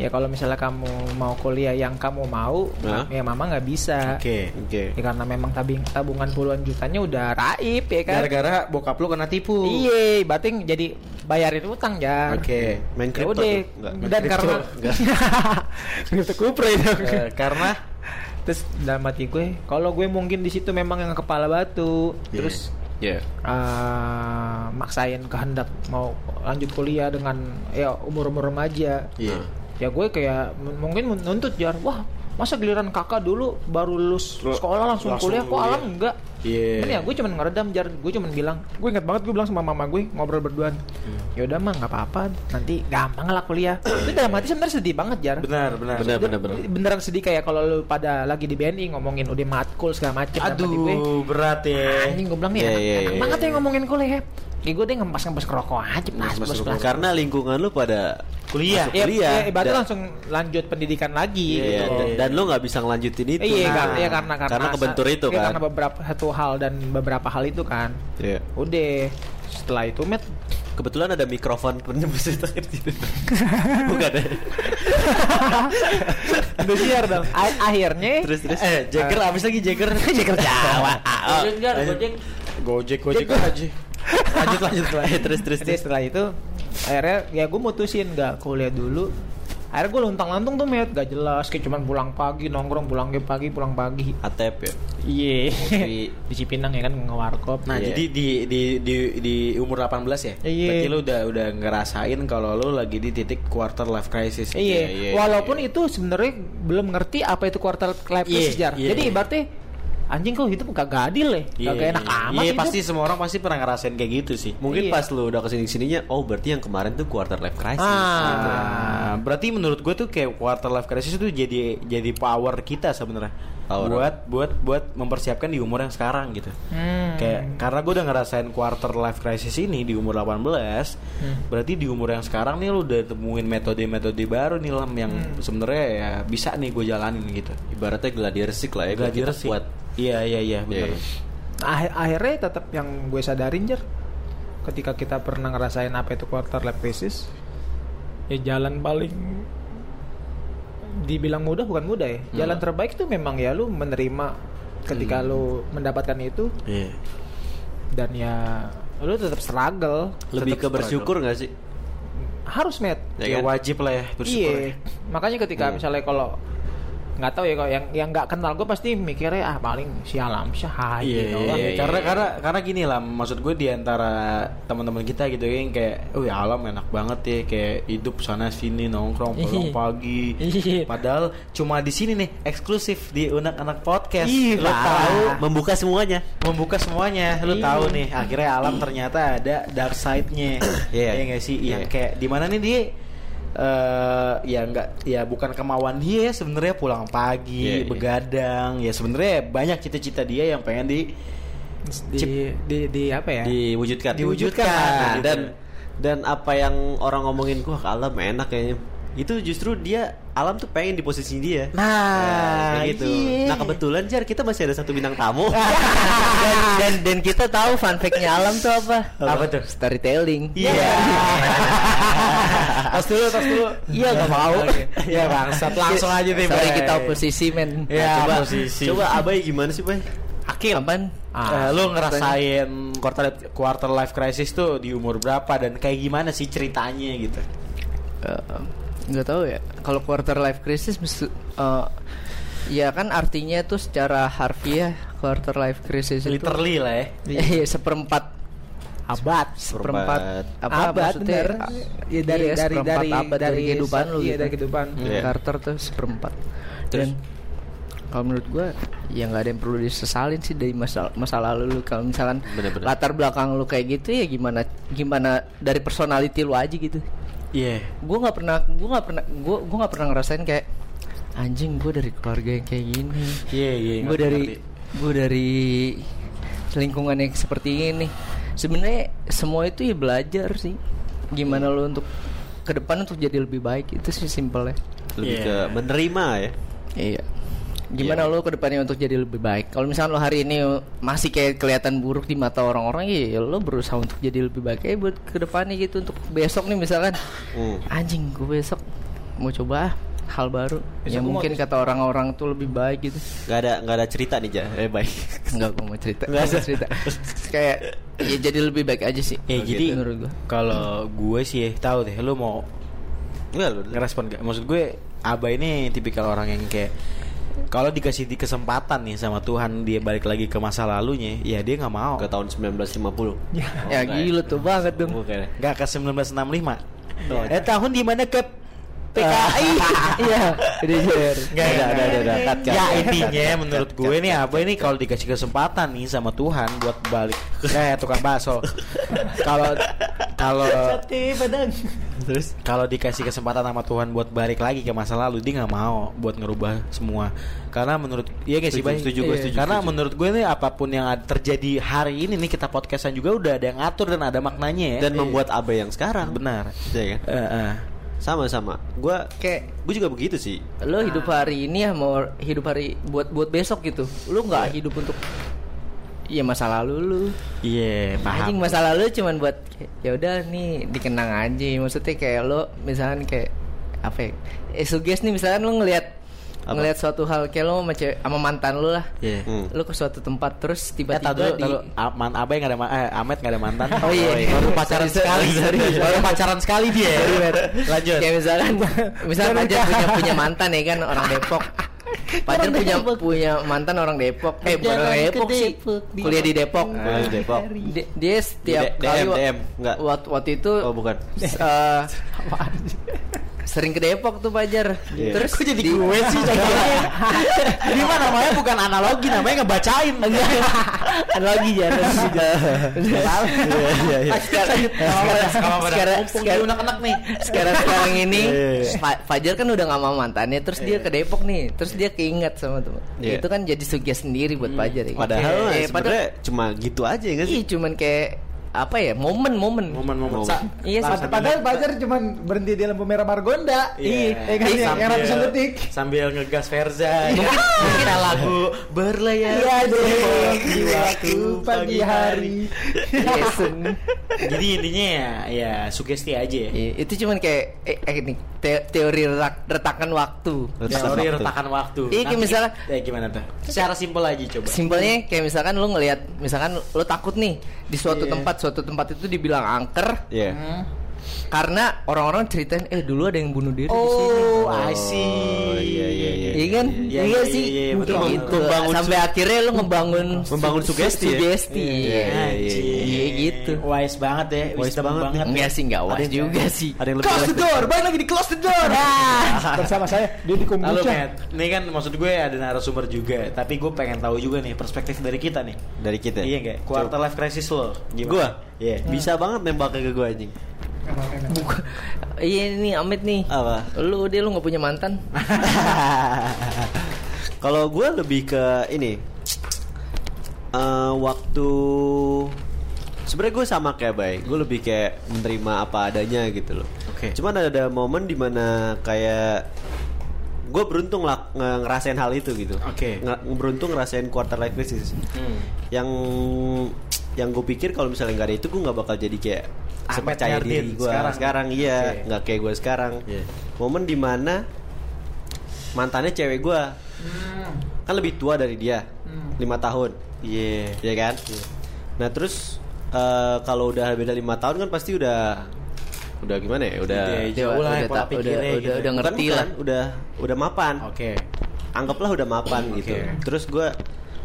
Ya kalau misalnya kamu mau kuliah yang kamu mau Hah? Ya mama nggak bisa Oke. Oke. Ya karena memang tabing, tabungan puluhan jutanya udah raib ya kan Gara-gara bokap lu kena tipu. Iya, berarti jadi bayarin utang ya. Oke. Main Ya crypto udah, tuh? Enggak. dan karena. Crypto kupre dong. Eh, karena Terus dalam hati gue, kalau gue mungkin di situ memang yang kepala batu, Iya. terus Iya. eh, maksain kehendak mau lanjut kuliah dengan ya umur-umur remaja. Iya. Ya gue kayak mungkin menuntut jar, wah masa giliran kakak dulu baru lulus Lu- sekolah langsung, langsung kuliah kok alam enggak Iya. Kan ya gue cuman ngeredam jar gue cuman bilang gue inget banget gue bilang sama mama gue ngobrol berduaan Hmm. ya udah mah nggak apa-apa nanti gampang lah kuliah itu dalam hati sebenarnya sedih banget jar Benar, benar. Benar, benar, benar. beneran sedih kayak kalau lu pada lagi di BNI ngomongin udah matkul segala macem dalam hati gue Aduh, berat ya. anjing gue bilang nih Iya, enak, iya, enak iya, banget iya. ya ngomongin kuliah ya gue deh ngempas ngempas kerokok aja plus rokok. plus Karena lingkungan lu pada Kuliah. masuk ya, kuliah. ya, ibaratnya Dan- langsung lanjut pendidikan lagi Iya, gitu dan, dan lu nggak bisa ngelanjutin itu. Iya, Nah, karena, ya karena karena karena kebentur itu iya, kan. Karena beberapa satu hal dan beberapa hal itu kan. Iya. Udah setelah itu met Kebetulan ada mikrofon penembus itu Bukan ya? udah siar dong. A- akhirnya Terus terus. Eh, Jagger habis lagi Jagger. Jagger Jawa. Gojek nggak? Gojek. Gojek, Gojek aja. Lanjut, lanjut, lanjut. terus terus Jadi setelah itu akhirnya ya gue mutusin nggak kuliah dulu. Akhirnya gue luntang lantung tuh met gak jelas kayak cuman pulang pagi nongkrong pulang ke pagi pulang pagi. Atep ya. Iya. Kopi. di Cipinang ya kan ngewarkop. Nah, Iya. jadi di di di di umur 18 ya? Iya. Berarti lu udah udah ngerasain kalau lu lagi di titik quarter life crisis. Iya, Iya, iya, walaupun iya. itu sebenarnya belum ngerti apa itu quarter life Iya, crisis jar. iya. Jadi ibaratnya anjing kok hidup gak adil ya, Iya, gak enak iya. amat Iya, hidup. pasti semua orang pasti pernah ngerasain kayak gitu sih. Mungkin Iya. pas lu udah ke sini sininya, oh berarti yang kemarin tuh quarter life crisis. Ah. gitu. Berarti menurut gue tuh kayak quarter life crisis itu jadi jadi power kita sebenarnya. Power. Buat buat buat mempersiapkan di umur yang sekarang gitu. Hmm. Kayak karena gue udah ngerasain quarter life crisis ini di umur 18 Hmm. Berarti di umur yang sekarang nih lu udah temuin metode-metode baru nih Lam yang Hmm. sebenarnya ya bisa nih gue jalanin gitu. Ibaratnya gladiator stick lah ya. sih. kuat. Iya iya iya benar. Iya. Akhir- akhirnya tetap yang gue sadarin jar ketika kita pernah ngerasain apa itu quarter life crisis ya jalan paling dibilang mudah bukan mudah ya jalan Hmm. terbaik itu memang ya lu menerima ketika lu mendapatkan itu Iya. dan ya lu tetap struggle Lebih ke Tetep bersyukur nggak sih? harus met Ya Ya, kan? wajib lah ya bersyukur. Iya, makanya ketika Iya. misalnya kalau nggak tahu ya kalau yang yang nggak kenal gue pasti mikirnya ah paling si alam syah Iya, gitu iya, iya, karena karena karena gini lah, maksud gue di antara teman-teman kita gitu yang kayak, oh ya alam enak banget ya, kayak hidup sana sini nongkrong pulang Iya. pagi. Iya. Padahal cuma di sini nih eksklusif di unak anak podcast. Ih, Lo tahu Membuka semuanya. membuka semuanya, lu Iya. tahu nih akhirnya alam ternyata ada dark side-nya. Iya. Iya nggak sih? Iya. Yang kayak di mana nih dia eh ya nggak ya bukan kemauan dia ya sebenarnya pulang pagi Iya, iya. begadang ya sebenarnya banyak cita-cita dia yang pengen di di, di di apa ya Diwujudkan. Diwujudkan. Nah, Gitu. dan dan apa yang orang ngomongin wah alam enak kayaknya. Itu justru dia alam tuh pengen di posisi dia. Nah, kayak gitu. iya. Nah kebetulan Jar kita masih ada satu bintang tamu. dan, dan dan kita tahu fun fact-nya alam tuh apa? Apa tuh? Storytelling. Iya. tas dulu, tas dulu. Iya gak mau. Ya bangsat langsung aja nih. Sorry kita oposisi men. Ya, coba posisi. coba Abai gimana sih, Bay? Akil. Apaan? Eh, lu ngerasain quarter quarter life crisis tuh di umur berapa dan kayak gimana sih ceritanya gitu? Eh, nggak tahu ya. Kalau quarter life crisis mesti eh, ya kan artinya tuh secara harfiah quarter life crisis itu Literally lah ya. Iya, seperempat abad seperempat apa abad maksudnya bener ya dari iya, dari dari abad dari, kehidupan lu iya gitu. dari kehidupan Hmm, Iya. Carter tuh seperempat Terus? dan kalau menurut gue ya nggak ada yang perlu disesalin sih dari masa masa lalu lu kalau misalkan Bener-bener. latar belakang lu kayak gitu ya gimana gimana dari personality lu aja gitu Iya. gue nggak pernah gue nggak pernah gue gue nggak pernah ngerasain kayak anjing gue dari keluarga yang kayak gini Iya, iya. gue ngerti, dari gue dari lingkungan yang seperti ini sebenarnya semua itu ya belajar sih. Gimana lo untuk ke depan untuk jadi lebih baik itu sih simpelnya. Lebih Iya. ke menerima ya. Iya. Gimana lo ke depannya untuk jadi lebih baik? Kalau misalnya lo hari ini masih kayak kelihatan buruk di mata orang-orang ya lo berusaha untuk jadi lebih baik. Ya buat ke depannya gitu untuk besok nih misalkan. Hmm. anjing gue besok mau coba hal baru. Besok yang mau mungkin kata orang-orang tuh lebih baik gitu. Nggak ada nggak ada cerita nih ja. Eh baik Enggak gue mau cerita. Nggak ada. cerita. Kayak Ya jadi lebih baik aja sih Ya, Oh, jadi gitu. Menurut gue kalau gue sih tahu deh, lu mau nggak lu ngerespon gak? Maksud gue, Aba ini tipikal orang yang kayak kalau dikasih di kesempatan nih sama Tuhan dia balik lagi ke masa lalunya, ya dia nggak mau. ke tahun 1950 Ya. Ya gila tuh banget dong Bukan ya? Gak ke 1965. Tuh. Eh tahun di mana ke PKI Iya. Udah share. Gak, Udah, udah, udah, udah. Cut, cut, Ya intinya menurut gue nih apa ini kalau dikasih kesempatan nih sama Tuhan buat balik Eh tukang bakso. Kalau Kalau terus? kalau dikasih kesempatan sama Tuhan buat balik lagi ke masa lalu dia nggak mau buat ngerubah semua. Karena menurut iya gak sih Setuju, gue Iya. setuju, karena setuju. menurut gue nih apa pun yang ada- terjadi hari ini nih kita podcastan juga udah ada yang ngatur dan ada maknanya ya. Dan membuat abe yang sekarang. Benar. Iya kan? Eh, eh. Sama sama gue Kayak gue juga begitu sih. Lo hidup hari ini ya mau hidup hari buat buat besok gitu. Lo nggak hidup untuk Iya masa lalu lu. Iya Anjing paham masa lalu cuman buat ya udah nih dikenang aja. Maksudnya kayak lo misalkan kayak apa ya eh suges nih misalkan lo ngelihat Apa? ngelihat suatu hal kayak lo sama, cewek- sama mantan lo lah Iya. Hmm. lo ke suatu tempat terus tiba-tiba dulu, di tahu dulu. A- man Abai nggak ada ma- eh, Amet nggak ada mantan. Oh iya. baru pacaran Sorry, sekali. sorry, sorry. Baru pacaran sekali dia. Lanjut. Kayak misalkan misalkan Fajar punya punya mantan ya kan orang Depok. Fajar punya punya mantan orang Depok. Eh bukan orang Depok sih. Kuliah di Depok. Kuliah di Depok. Di- dia setiap Di D- kali DM, wa- DM, enggak. Waktu, waktu itu oh bukan eh, sering ke Depok tuh Fajar. Iya. Terus Kok jadi di- gue sih? Ini mah namanya bukan analogi, namanya ngebacain. analogi ya. analogi ya. iya iya iya Sekarang sekarang sekarang unek-unek nih. sekarang sekarang ini Iya, iya. Fa- Fajar kan udah gak sama mantannya terus dia ke Depok nih terus dia keinget sama teman Iya. itu kan jadi sugesti sendiri buat Fajar ya. padahal Eh, sebenarnya padahal cuma gitu aja ya nggak sih iya cuman kayak apa ya momen momen Momen-momen. Momen. Sa- Iya, Langsung Padahal Fajar cuma berhenti di lampu merah Margonda. Iya. Eh, kan, yang- yang ratusan Sambil- detik. Sambil ngegas Verza. Mungkin mungkin lagu berlayar Iya, di waktu pagi hari. Yes. Jadi intinya ya ya sugesti aja ya. Iya, itu cuman kayak eh, eh, ini, te- teori retak- retakan waktu Retakan Teori waktu. retakan waktu. Iya, kayak misalnya- ya gimana tuh? Secara simpel aja coba. Simpelnya kayak misalkan lu ngelihat misalkan lu takut nih di suatu Iya. tempat suatu tempat itu dibilang angker Iya karena orang-orang ceritain eh dulu ada yang bunuh diri di sini. Oh, I see. Oh, iya, iya, iya. Iya kan? Iya, Iya, iya, sih. iya, iya, betul. gitu. Membangun Sampai akhirnya lu ngebangun Membangun su- sugesti ya? Sugesti. Iya, Iya. iya, iya, Iya, gitu. Wise banget ya, Wise banget. banget. Enggak sih, enggak wise juga sih. ada yang lebih Close the door, balik lagi di close the door. Bersama saya dia di Lalu kombucha. Matt, ini kan maksud gue ada narasumber juga, tapi gue pengen tahu juga nih perspektif dari kita nih. dari kita Iya enggak? Quarter life crisis lo. Gimana? Gua? Iya. bisa banget nembaknya ke gue anjing Bukan. Iya nih Amit nih. apa Lu dia lu nggak punya mantan? Kalau gue lebih ke ini eh, waktu sebenarnya gue sama kayak Bay, gue lebih kayak menerima apa adanya gitu loh. Oke. Cuman ada momen di mana kayak gue beruntung lah nge- ngerasain hal itu gitu. Oke. Nge- beruntung ngerasain quarter life crisis. Hmm. Yang yang gue pikir kalau misalnya nggak ada itu gue nggak bakal jadi kayak Ahmed sepercaya diri gue sekarang. sekarang, iya Oke. nggak kayak gue sekarang Iya. momen di mana mantannya cewek gue kan lebih tua dari dia lima tahun Iya. ya kan nah terus eh, kalau udah beda lima tahun kan pasti udah udah gimana ya udah Udah jauh lah udah pola tak- pikirnya udah- gitu. udah- udah ngerti bukan, lah. udah udah mapan Oke. anggaplah udah mapan Hmm, gitu terus gue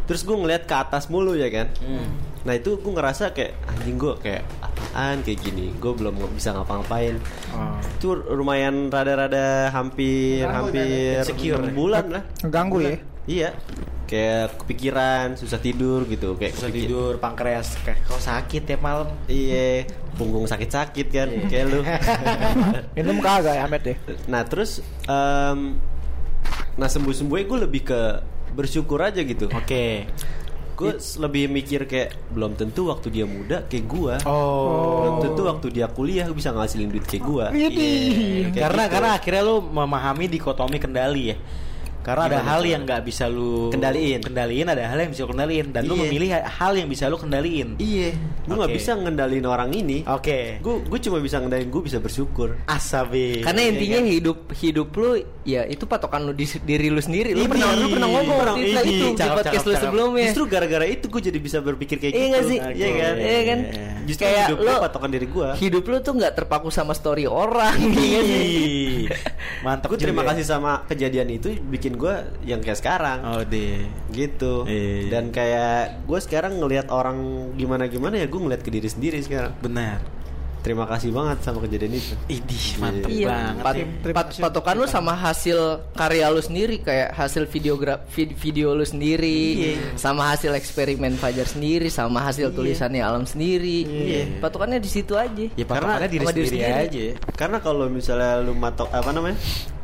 terus gue ngeliat ke atas mulu ya kan Hmm. nah itu gue ngerasa kayak anjing gue kayak apaan kayak gini gue belum bisa ngapa-ngapain Oh. itu lumayan rada-rada hampir Ganggu, hampir Insecure. enam bulan lah Ngeganggu ya. Iya. Kayak kepikiran, susah tidur gitu, kayak Susah kepikir- tidur, pankreas kayak kok sakit tiap malam. Iya, punggung sakit-sakit kan, kayak lu. Minum kagak ya Ahmed deh. nah terus, em, nah sembuh sembuhnya gue lebih ke bersyukur aja gitu. Oke. Gue lebih mikir kayak belum tentu waktu dia muda kayak gua. Oh. Belum tentu waktu dia kuliah bisa ngasilin duit kayak gua. Widih. Iya, kayak karena gitu. karena akhirnya lu memahami dikotomi kendali ya. Karena ada hal yang nggak bisa lu Kendaliin. kendaliin ada hal yang bisa lu kendaliin dan lu Iya. memilih hal yang bisa lu kendaliin. Iya, gue nggak Oke. bisa ngendalin orang ini. Oke. Gue gue cuma bisa ngendalin gue bisa bersyukur. Asabi. Karena Iya intinya kan? hidup hidup lu ya itu patokan lu di diri lu sendiri. Lu Ini. pernah lu pernah ngomong waktu itu, itu di Cakep, podcast cakep, lu sebelumnya. Justru gara-gara itu gue jadi bisa berpikir kayak Iya gitu. nggak sih? Iya kan? Iya kan? Justru Kayak hidup lu- patokan diri gue. Hidup lu tuh nggak terpaku sama story orang. iya Mantap Gue terima juga. kasih sama kejadian itu bikin gue yang kayak sekarang. Oh deh. Gitu. Iya. Dan kayak gue sekarang ngelihat orang gimana gimana ya gue ngeliat ke diri sendiri sekarang. Benar. Terima kasih banget sama kejadian itu. Idih, mantep Iya, banget. pat-. Terima pat- patokan lu sama hasil karya lu sendiri kayak hasil videogra vid- video lu sendiri, sama hasil eksperimen Fajar sendiri, sama hasil tulisannya Alam sendiri. Iya. Patokannya di situ aja. Ya patokannya diri diri sendiri, sendiri. aja. Karena kalau misalnya lu matok apa namanya?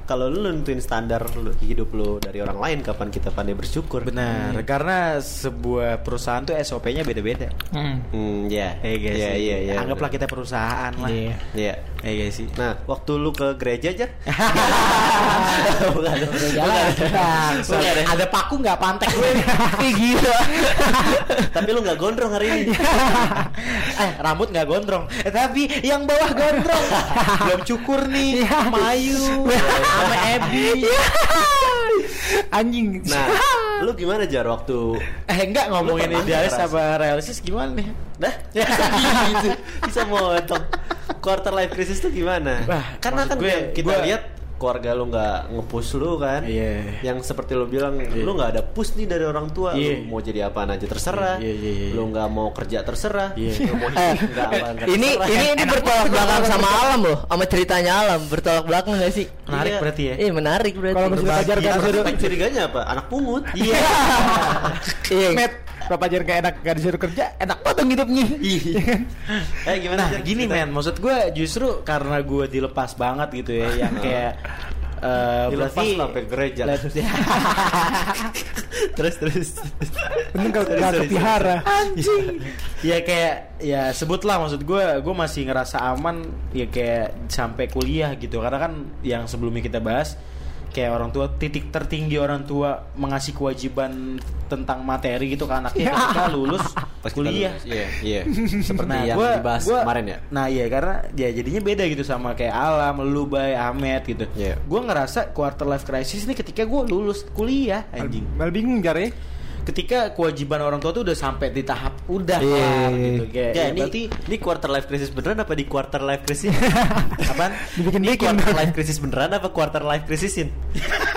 Kalau lu nentuin standar lu, hidup lu dari orang lain kapan kita pandai bersyukur. Benar, karena sebuah perusahaan tuh SOP-nya beda-beda. Hmm. Hmm, ya. Guys, Iya, iya, iya. Anggaplah kita perusahaan lah. Iya. Iya. Eh guys sih. Nah, waktu lu ke gereja aja? Bukan. Jalan. Bukan. Ada paku nggak pantek gue? Gila. Tapi lu nggak gondrong hari ini. eh rambut nggak gondrong. Eh tapi yang bawah gondrong. Belum cukur nih. Mayu. Sama Ebi. Anjing. Nah, lu gimana jar waktu Eh enggak ngomongin idealis apa realistis gimana nih? Dah, gitu. Bisa motong. Quarter life crisis tuh gimana? Wah, Karena kan gue- kita gue- lihat keluarga lu nggak nge-push lu kan? Iya. Yang seperti lu bilang, lu nggak ada push nih dari orang tua. Iya. Lu mau jadi apaan aja terserah. Iya, iya, iya, Lu nggak mau kerja terserah. Iya. Lu mau hidup nggak apa nggak ini terserah. ini ini bertolak belakang sama alam loh, sama ceritanya alam. Bertolak belakang gak sih? Menarik Iya. berarti ya. Eh menarik berarti. Kalau masih belajar Iya, kan curiganya apa? Anak pungut. Iya. Iya. Met, Bapak Jar gak enak gak disuruh kerja, enak potong hidupnya. Iya. Eh gimana? Nah gini men, maksud gue justru karena gue dilepas banget gitu ya, yang kayak eh, Dilepas berarti sampai gereja. Let- terus terus. Penting kalau Sorry, gak sorry, kepihara. ya kayak ya sebutlah maksud gue gue masih ngerasa aman ya kayak sampai kuliah gitu karena kan yang sebelumnya kita bahas kayak orang tua titik tertinggi orang tua mengasih kewajiban tentang materi gitu ke anaknya ketika lulus Pas kita kuliah lulus. Iya, iya. Seperti Nah, yang gua- dibahas gua- kemarin ya. Nah iya karena ya jadinya beda gitu sama kayak Alam, lu, Bay, Ahmed gitu. Iya. Gue ngerasa quarter life crisis nih ketika gue lulus kuliah anjing. Mal bingung Jar ya. Ketika kewajiban orang tua tuh udah sampai di tahap udah Iya. kelar gitu. Kayak Ya, ya, ini, berarti ini quarter life crisis beneran apa di quarter life crisis? apaan? Dibikin ini bikin. quarter life crisis beneran apa quarter life crisisin?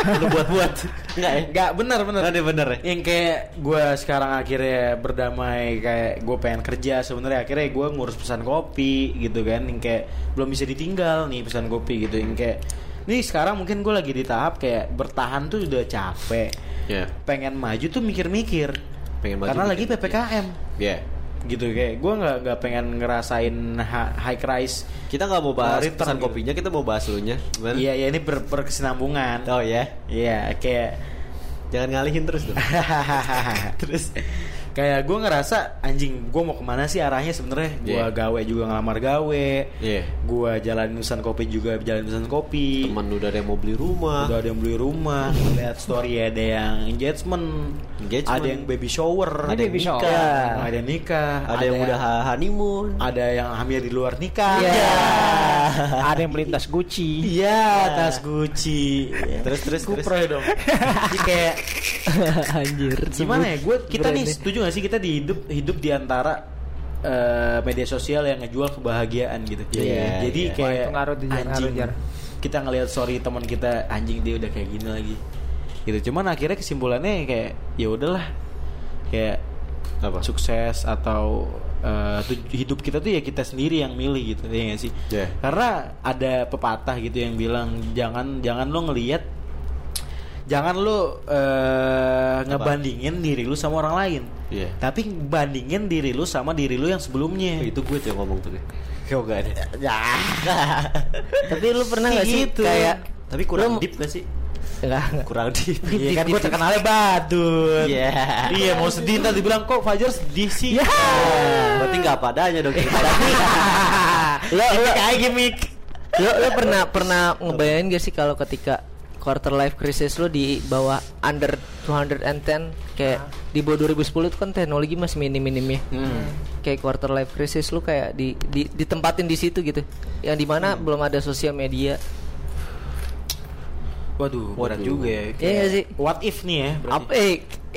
Lu buat-buat. Enggak ya? Enggak benar benar. Ada bener ya? Yang kayak gue sekarang akhirnya berdamai kayak gue pengen kerja sebenarnya akhirnya gue ngurus pesan kopi gitu kan yang kayak belum bisa ditinggal nih pesan kopi gitu yang kayak nih sekarang mungkin gue lagi di tahap kayak bertahan tuh udah capek Ya. pengen maju tuh mikir-mikir Pengen maju karena lagi mikir. ppkm Ya. gitu kayak gue nggak nggak pengen ngerasain high rise Kita nggak mau bahas Return pesan gitu. kopinya, kita mau bahas lu nya. Gimana? iya iya ini ber berkesinambungan Oh ya. iya kayak Jangan ngalihin terus dong. terus kayak gue ngerasa anjing gue mau ke mana sih arahnya sebenarnya gue Iya. gawe juga ngelamar gawe Iya. gue jalan nusan kopi juga jalan nusan kopi Teman udah ada yang mau beli rumah. udah ada yang beli rumah lihat story ada yang engagement, Engagement. ada yang baby shower Ada ada yang baby nikah shower. ada yang nikah Ada yang udah ha- honeymoon. ada yang hamil di luar nikah Iya. Ada yang melintas Gucci. Iya, tas Gucci. Terus, terus, terus. Kupro dong. Jadi kayak Anjir. gimana ya? Gue kita nih setuju gak sih kita di hidup hidup di antara eh, media sosial yang ngejual kebahagiaan gitu. Iya, Jadi iya. kayak Wah, ngaruh anjing. ngaruh. Kita ngelihat story teman kita anjing dia udah kayak gini lagi. Gitu. Cuman akhirnya kesimpulannya kayak ya udahlah. Kayak Apa? sukses atau tuj- hidup kita tuh ya kita sendiri yang milih gitu ya nggak sih Yeah. karena ada pepatah gitu yang bilang jangan jangan lo ngelihat jangan lu eh, ngebandingin diri lu sama orang lain. Iya. Tapi bandingin diri lu sama diri lu yang sebelumnya. itu gue tuh yang ngomong tuh Kau gak ada Ya. Tapi lu pernah nggak sih Gitu. kayak Tapi kurang Lu- deep gak sih? Enggak, enggak. Kurang deep Iya kan gue terkenalnya badut. Iya. Iya mau sedih ntar dibilang kok Fajar sedih sih. Ya. Berarti gak padanya dong kita lo lo Kayak gimmick. lo lo pernah pernah ngebayangin gak sih kalau ketika quarter life crisis lo di bawah under 210 kayak di bawah 2010 itu kan teknologi masih minim-minimnya. Kayak quarter life crisis lu kayak di, di ditempatin di situ gitu. Yang di mana belum ada sosial media. Waduh, berat Waduh. juga ya. Iya sih? What if nih ya? berarti. Apa eh,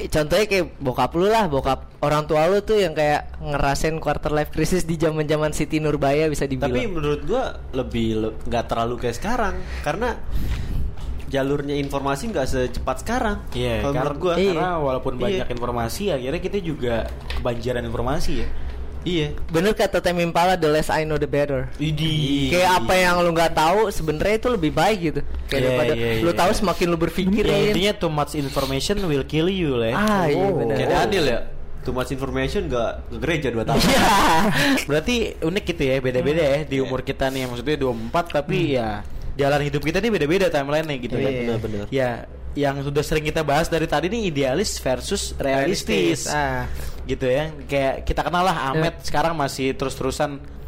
contohnya kayak bokap lu lah, bokap orang tua lu tuh yang kayak ngerasain quarter life crisis di zaman-zaman Siti Nurbaya bisa dibilang. Tapi menurut gua lebih le- nggak terlalu kayak sekarang karena jalurnya informasi nggak secepat sekarang. Iya, Kalau karena, menurut gua. Iya. karena walaupun Iya. banyak informasi akhirnya kita juga kebanjiran informasi ya. Iya. Bener kata Tame Impala, the less I know the better. Idi. Kayak apa yang lu nggak tahu sebenarnya itu lebih baik gitu. Kayak Iya, daripada iya, lu iya. tahu semakin lu berpikir Ya, ya. intinya too much information will kill you lah. ya. Ah, iya Oh. benar. Kayak Daniel ya. Too much information gak ke gereja 2 tahun. Iya. Berarti unik gitu ya, beda-beda ya di umur kita nih. Maksudnya 24 tapi ya jalan hidup kita nih beda-beda timeline-nya gitu kan. Iya. Benar-benar. Ya, yang sudah sering kita bahas dari tadi nih idealis versus realistis. Ah. Gitu ya. Kayak kita kenal lah Ahmed sekarang masih terus-terusan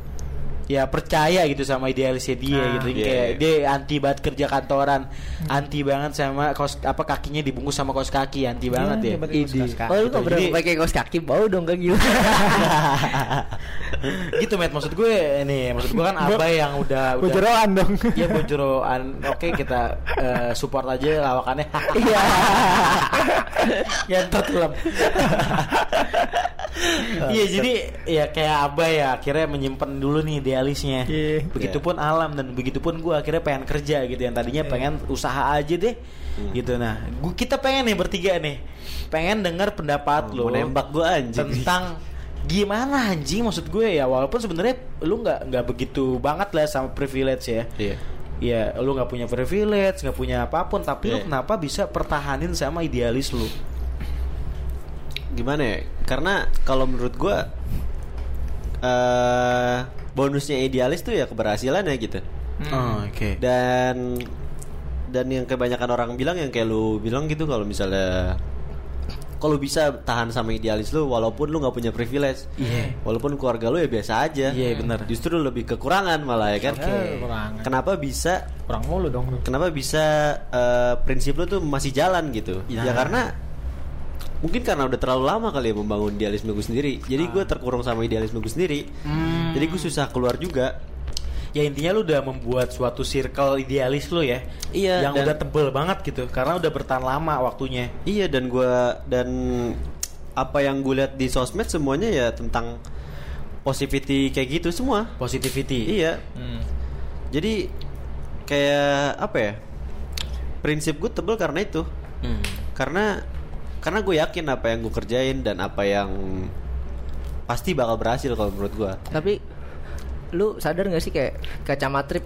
ya percaya gitu sama idealisnya dia Ah, gitu iya, kayak iya. dia anti banget kerja kantoran anti banget sama kaos apa kakinya dibungkus sama kaos kaki anti banget ya kaki. Oh lu nggak Jadi- pakai kaos kaki bau dong gak gila. gitu met maksud gue nih maksud gue kan abai yang udah udah Bojoran dong. Iya bojoran. Oke kita eh, support aja lawakannya. Iya. Ngentot lem. Iya jadi ya kayak abai ya akhirnya menyimpan dulu nih idealisnya. Iya. Begitupun alam dan begitupun gue akhirnya pengen kerja gitu yang tadinya pengen usaha aja deh. Gitu nah, gua, kita pengen nih bertiga nih, pengen dengar pendapat lo Mau nembak gua anjing. tentang gimana anjing maksud gue ya walaupun sebenarnya lu nggak nggak begitu banget lah sama privilege ya Iya. ya lu nggak punya privilege nggak punya apa pun tapi lu Iya. kenapa bisa pertahanin sama idealis lu Gimana ya? Karena kalau menurut gua eh bonusnya idealis tuh ya keberhasilan ya gitu. Oh, oke Dan dan yang kebanyakan orang bilang yang kayak lu bilang gitu kalau misalnya kalau bisa tahan sama idealis lu walaupun lu nggak punya privilege. Iya. Walaupun keluarga lu ya biasa aja. Iya, benar. Justru lebih kekurangan malah ya kan. Oke. Kekurangan. Kenapa bisa Kurang mulu dong. kenapa bisa eh, prinsip lu tuh masih jalan gitu Ya. ya karena mungkin karena udah terlalu lama kali ya membangun idealisme gue sendiri. Jadi gue terkurung sama idealisme gue sendiri. Hmm. jadi gue susah keluar juga. Ya intinya lu udah membuat suatu circle idealis lu ya Iya, yang dan- udah tebel banget gitu karena udah bertahan lama waktunya. Iya dan gue dan apa yang gue lihat di sosmed semuanya ya tentang positivity kayak gitu semua. Positivity? Iya. Hmm. jadi kayak apa ya prinsip gue tebel karena itu. Hmm. karena karena gue yakin apa yang gue kerjain dan apa yang pasti bakal berhasil kalau menurut gue Tapi lu sadar gak sih kayak kacamatrip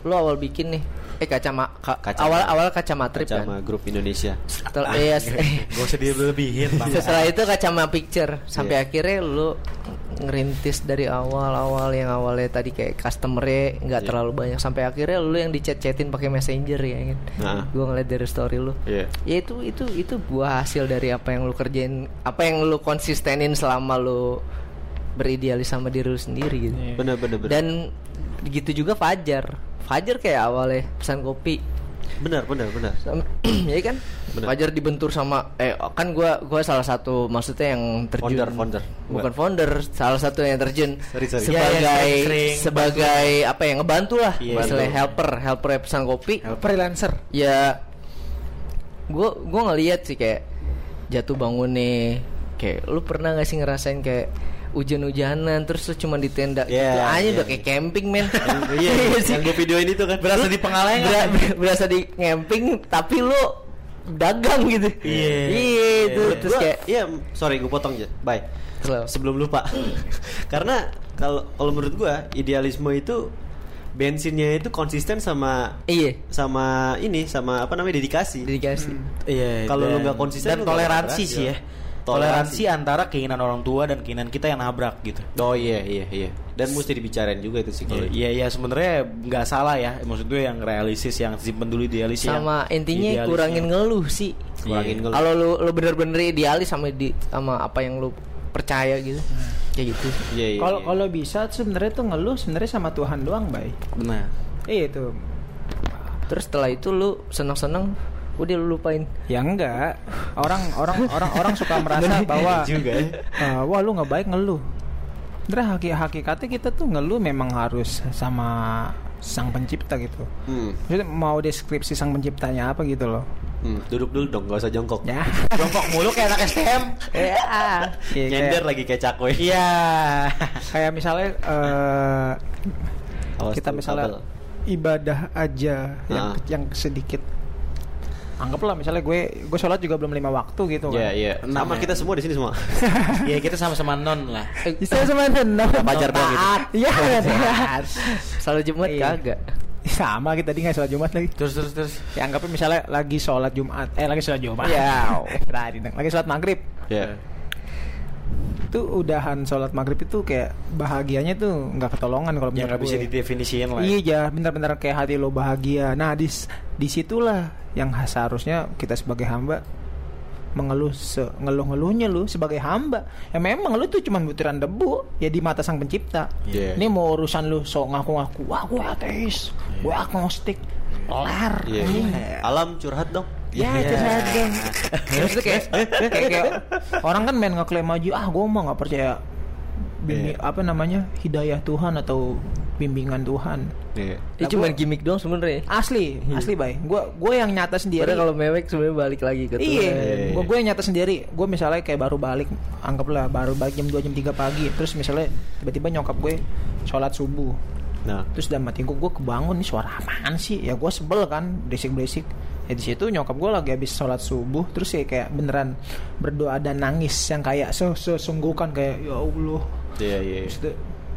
lu awal bikin nih eh kacama ka- Kacama. awal awal kacamatrip sama kan? Grup Indonesia. Setel, iya, Gak usah dilebihin bang. Setelah itu kacama picture. Sampai Iya. akhirnya lu ngerintis dari awal-awal yang awalnya tadi kayak customernya nggak Iya. terlalu banyak sampai akhirnya lu yang dichat-chatin pakai messenger ya kan Nah. gua ngeliat dari story lu Iya. ya itu itu itu buah hasil dari apa yang lu kerjain apa yang lu konsistenin selama lu beridealis sama diri lu sendiri gitu Iya. bener bener bener dan gitu juga Fajar Fajar kayak awalnya pesan kopi bener bener Sam- ya kan Bener. Fajar dibentur sama eh kan gua gua salah satu maksudnya yang terjun Founder, founder. bukan founder salah satu yang terjun Sorry, sorry. sebagai Ya, ya, sering sebagai apa ya ngebantu lah Iya, misalnya bantu. helper helper pesan kopi Freelancer. ya gua gua ngeliat sih kayak jatuh bangun nih kayak lu pernah gak sih ngerasain kayak hujan-hujanan terus lu cuma di tenda Iya, gitu aja iya, udah kayak camping men iya sih. yang gue videoin itu kan berasa di pengalengan ber- berasa di camping tapi lu dagang gitu Iya. iya itu Menurut terus gua- kayak iya sorry gue potong aja bye Slow. sebelum lupa karena kalau kalau menurut gua idealisme itu bensinnya itu konsisten sama Iya. sama ini sama apa namanya dedikasi. Dedikasi. Iya. Kalau lu nggak konsisten, dan toleransi sih ya. Toleransi antara keinginan orang tua dan keinginan kita yang nabrak gitu. Oh iya iya iya. Dan mesti dibicarain juga itu sih kalau. Iya iya sebenarnya nggak salah ya. Maksud gue yang realistis yang simpen dulu idealis yang Sama intinya idealisnya. kurangin ngeluh sih. Kurangin Iya. ngeluh. Kalau lu lu bener-bener idealis sama di sama apa yang lu percaya gitu. Kayak gitu. Iya iya. Kalau iya. kalau bisa sebenarnya tuh ngeluh sebenarnya sama Tuhan doang, Bay. Benar. Iya itu. Terus setelah itu lu seneng-seneng udah lu lupain. Ya enggak. Orang orang orang orang suka merasa bahwa juga ya. "Ah, wah lu nggak baik ngeluh. Sebenarnya haki hakikatnya kita tuh ngeluh memang harus sama sang pencipta gitu. Hmm. Maksudnya mau deskripsi sang penciptanya apa gitu loh. Hmm, Duduk dulu dong, gak usah jongkok. Ya. Jongkok mulu kayak anak STM. Iya, kayak- Nyender lagi kayak cakwe. Iya. kayak misalnya eh, Awas kita misalnya kabel. ibadah aja yang Ah. yang sedikit anggaplah misalnya gue gue sholat juga belum lima waktu gitu Iya kan iya. Sama kita semua di sini semua. Iya kita sama-sama non lah. bisa sama non Fajar doang gitu. iya taat. Salah Jumat Iya. kagak. sama kita tadi nggak sholat jumat lagi Terus terus terus. ya anggapnya misalnya lagi sholat jumat eh lagi sholat jumat Iya. dong. lagi sholat maghrib Iya. Itu udahan sholat maghrib itu kayak bahagianya tuh nggak ketolongan kalau Ya menurut nggak bisa gue. didefinisiin lah. Iya, ja, bener-bener kayak hati lo bahagia. Nah, di di situlah yang seharusnya kita sebagai hamba mengeluh se ngeluh-ngeluhnya lu sebagai hamba. Ya memang lu tuh cuma butiran debu ya di mata sang pencipta. Iya. Ini mau urusan lu sok ngaku-ngaku, wah gue ateis, gue agnostik, kelar. Iya. Iya. Alam curhat dong. Ya, itu saja. Terus tuh kayak, kayak, kayak orang kan main ngeklaim aja, ah gue mah nggak percaya bimbi, Iya. apa namanya hidayah Tuhan atau bimbingan Tuhan. Iya. Itu Lah, cuma gimmick doang sebenarnya. Asli, asli bay. Gue gue yang nyata sendiri. Padahal kalau mewek sebenarnya balik lagi ke Tuhan. Iya, gue gue yang nyata sendiri. Gue misalnya kayak baru balik, anggaplah baru balik jam 2 jam 3 pagi. Terus misalnya tiba-tiba nyokap gue sholat subuh. Nah. Terus dalam hati gue, gue kebangun nih suara apaan sih? Ya gue sebel kan, berisik-berisik. Ya di situ nyokap gue lagi habis sholat subuh, terus ya kayak beneran berdoa dan nangis yang kayak se- sesungguhkan kayak ya Allah. Iya iya. Terus dia,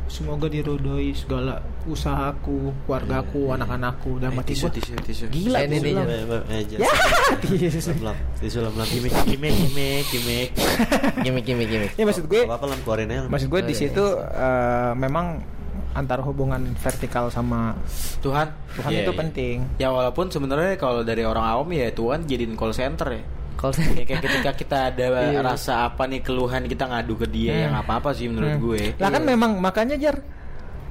semoga dirodoi segala usahaku, keluargaku, anak-anakku dalam hati tisu gue. tisu tisu. Gila tisu ini lam. Ya. Tisu. Tisu lam lam. Gimik gimik gimik gimik. Gimmick gimmick gimmick. Ya maksud gue, Apa lam keluarin aja. Maksud gue di iya. situ eh, memang antara hubungan vertikal sama Tuhan. Tuhan Iya, itu iya. penting. Ya walaupun sebenarnya kalau dari orang awam ya Tuhan jadiin call center ya. Kalau Ya, kayak ketika kita ada Iya. rasa apa nih keluhan kita ngadu ke dia Hmm. yang apa apa sih menurut Hmm. gue. Lah kan memang makanya jar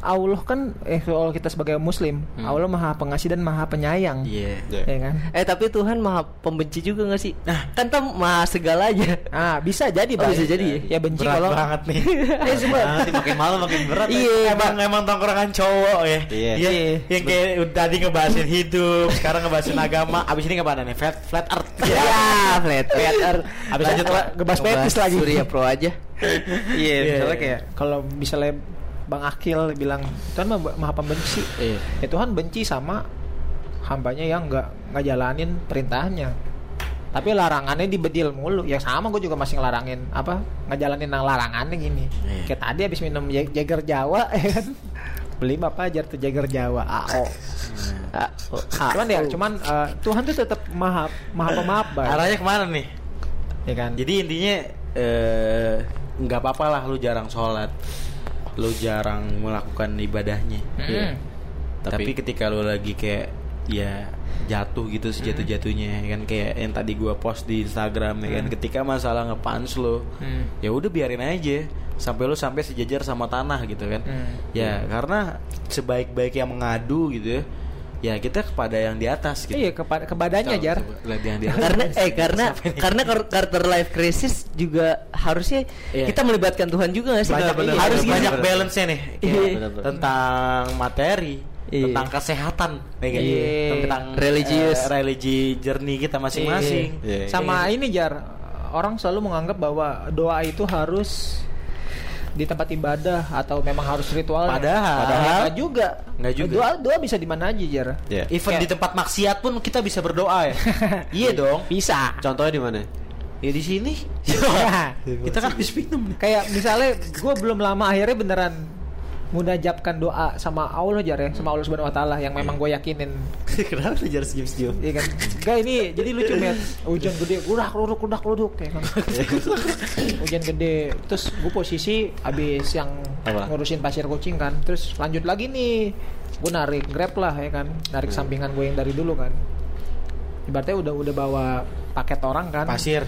Allah kan eh kalau kita sebagai muslim, Allah Maha Pengasih dan Maha Penyayang. Iya. Iya. Ya kan? Eh tapi Tuhan maha pembenci juga gak sih? Nah kan tuh maha segalanya. Ah, bisa jadi, Oh, bisa jadi Ya benci Berat kalau banget nih. Eh, semua. Nanti makin malam makin berat. ya. Iya, emang emang tongkrongan cowok ya. Iya. Iya, yang kayak udah tadi ngebahasin hidup, sekarang ngebahasin agama, abis ini ngebahasin nih flat flat earth. Ya, flat flat earth. Abis lanjut ngebahas petis lagi. Surya Pro aja. Iya, Iya. misalnya kayak kalau misalnya Bang Akil bilang Tuhan mah maha pembenci. Iya. Ya Tuhan benci sama hambanya yang nggak ngejalanin perintahnya. Tapi larangannya dibedil mulu. Ya sama gue juga masih ngelarangin apa? Ngejalanin yang larangannya gini. Iya. Kayak tadi habis minum Jag- Jager Jawa ya kan. Beli apa aja tuh Jager Jawa AO. Ah, Cuman ya, cuman eh, Tuhan tuh tetap maha maha pemaaf. Arahnya ke mana nih? Ya kan? Jadi intinya eh, nggak apa-apa lah lu jarang sholat, lu jarang melakukan ibadahnya. Mm. Tapi, Tapi- ketika lu lagi kayak ya jatuh gitu sejatuh-jatuhnya ya kan kayak yang tadi gua post di Instagram ya kan ketika masalah ngepans lo Hmm. ya udah biarin aja sampai lu sampai sejajar sama tanah gitu kan Hmm. ya karena sebaik-baik yang mengadu gitu ya ya kita kepada yang di atas gitu Iya, kepada kepadanya Coba- jar. coba yang di atas. karena eh karena karena kar- quarter life crisis juga harusnya Iya. kita melibatkan Tuhan juga gak sih? banyak, Iya, banyak, harus gitu. banyak bener. balance-nya nih Iya. Kayak Bener-bener. tentang materi Iya. tentang kesehatan ya kan? Iya. tentang Religius. eh, religi journey kita masing-masing Iya. Iya. Sama ini jar orang selalu menganggap bahwa doa itu harus di tempat ibadah atau memang harus ritual. Padahal- Nggak juga. Nggak juga. Doa doa bisa di mana aja jar. Iya. even Kayak- di tempat maksiat pun kita bisa berdoa ya iya dong Bisa. Contohnya di mana? ya di sini Ya. kita kan habis minum Kayak misalnya gue belum lama akhirnya beneran munajabkan doa sama Allah jar ya sama Allah subhanahu wa taala yang memang gue yakinin Kenapa lu jarang senyum-senyum? Iya kan Enggak ini jadi lucu met Hujan gede Udah keluduk udah keluduk ya kan Hujan gede Terus gue posisi Abis yang Apa? Ngurusin pasir kucing kan Terus lanjut lagi nih Gue narik grab lah ya kan Narik sampingan gue yang dari dulu kan Ibaratnya udah udah bawa paket orang kan Pasir.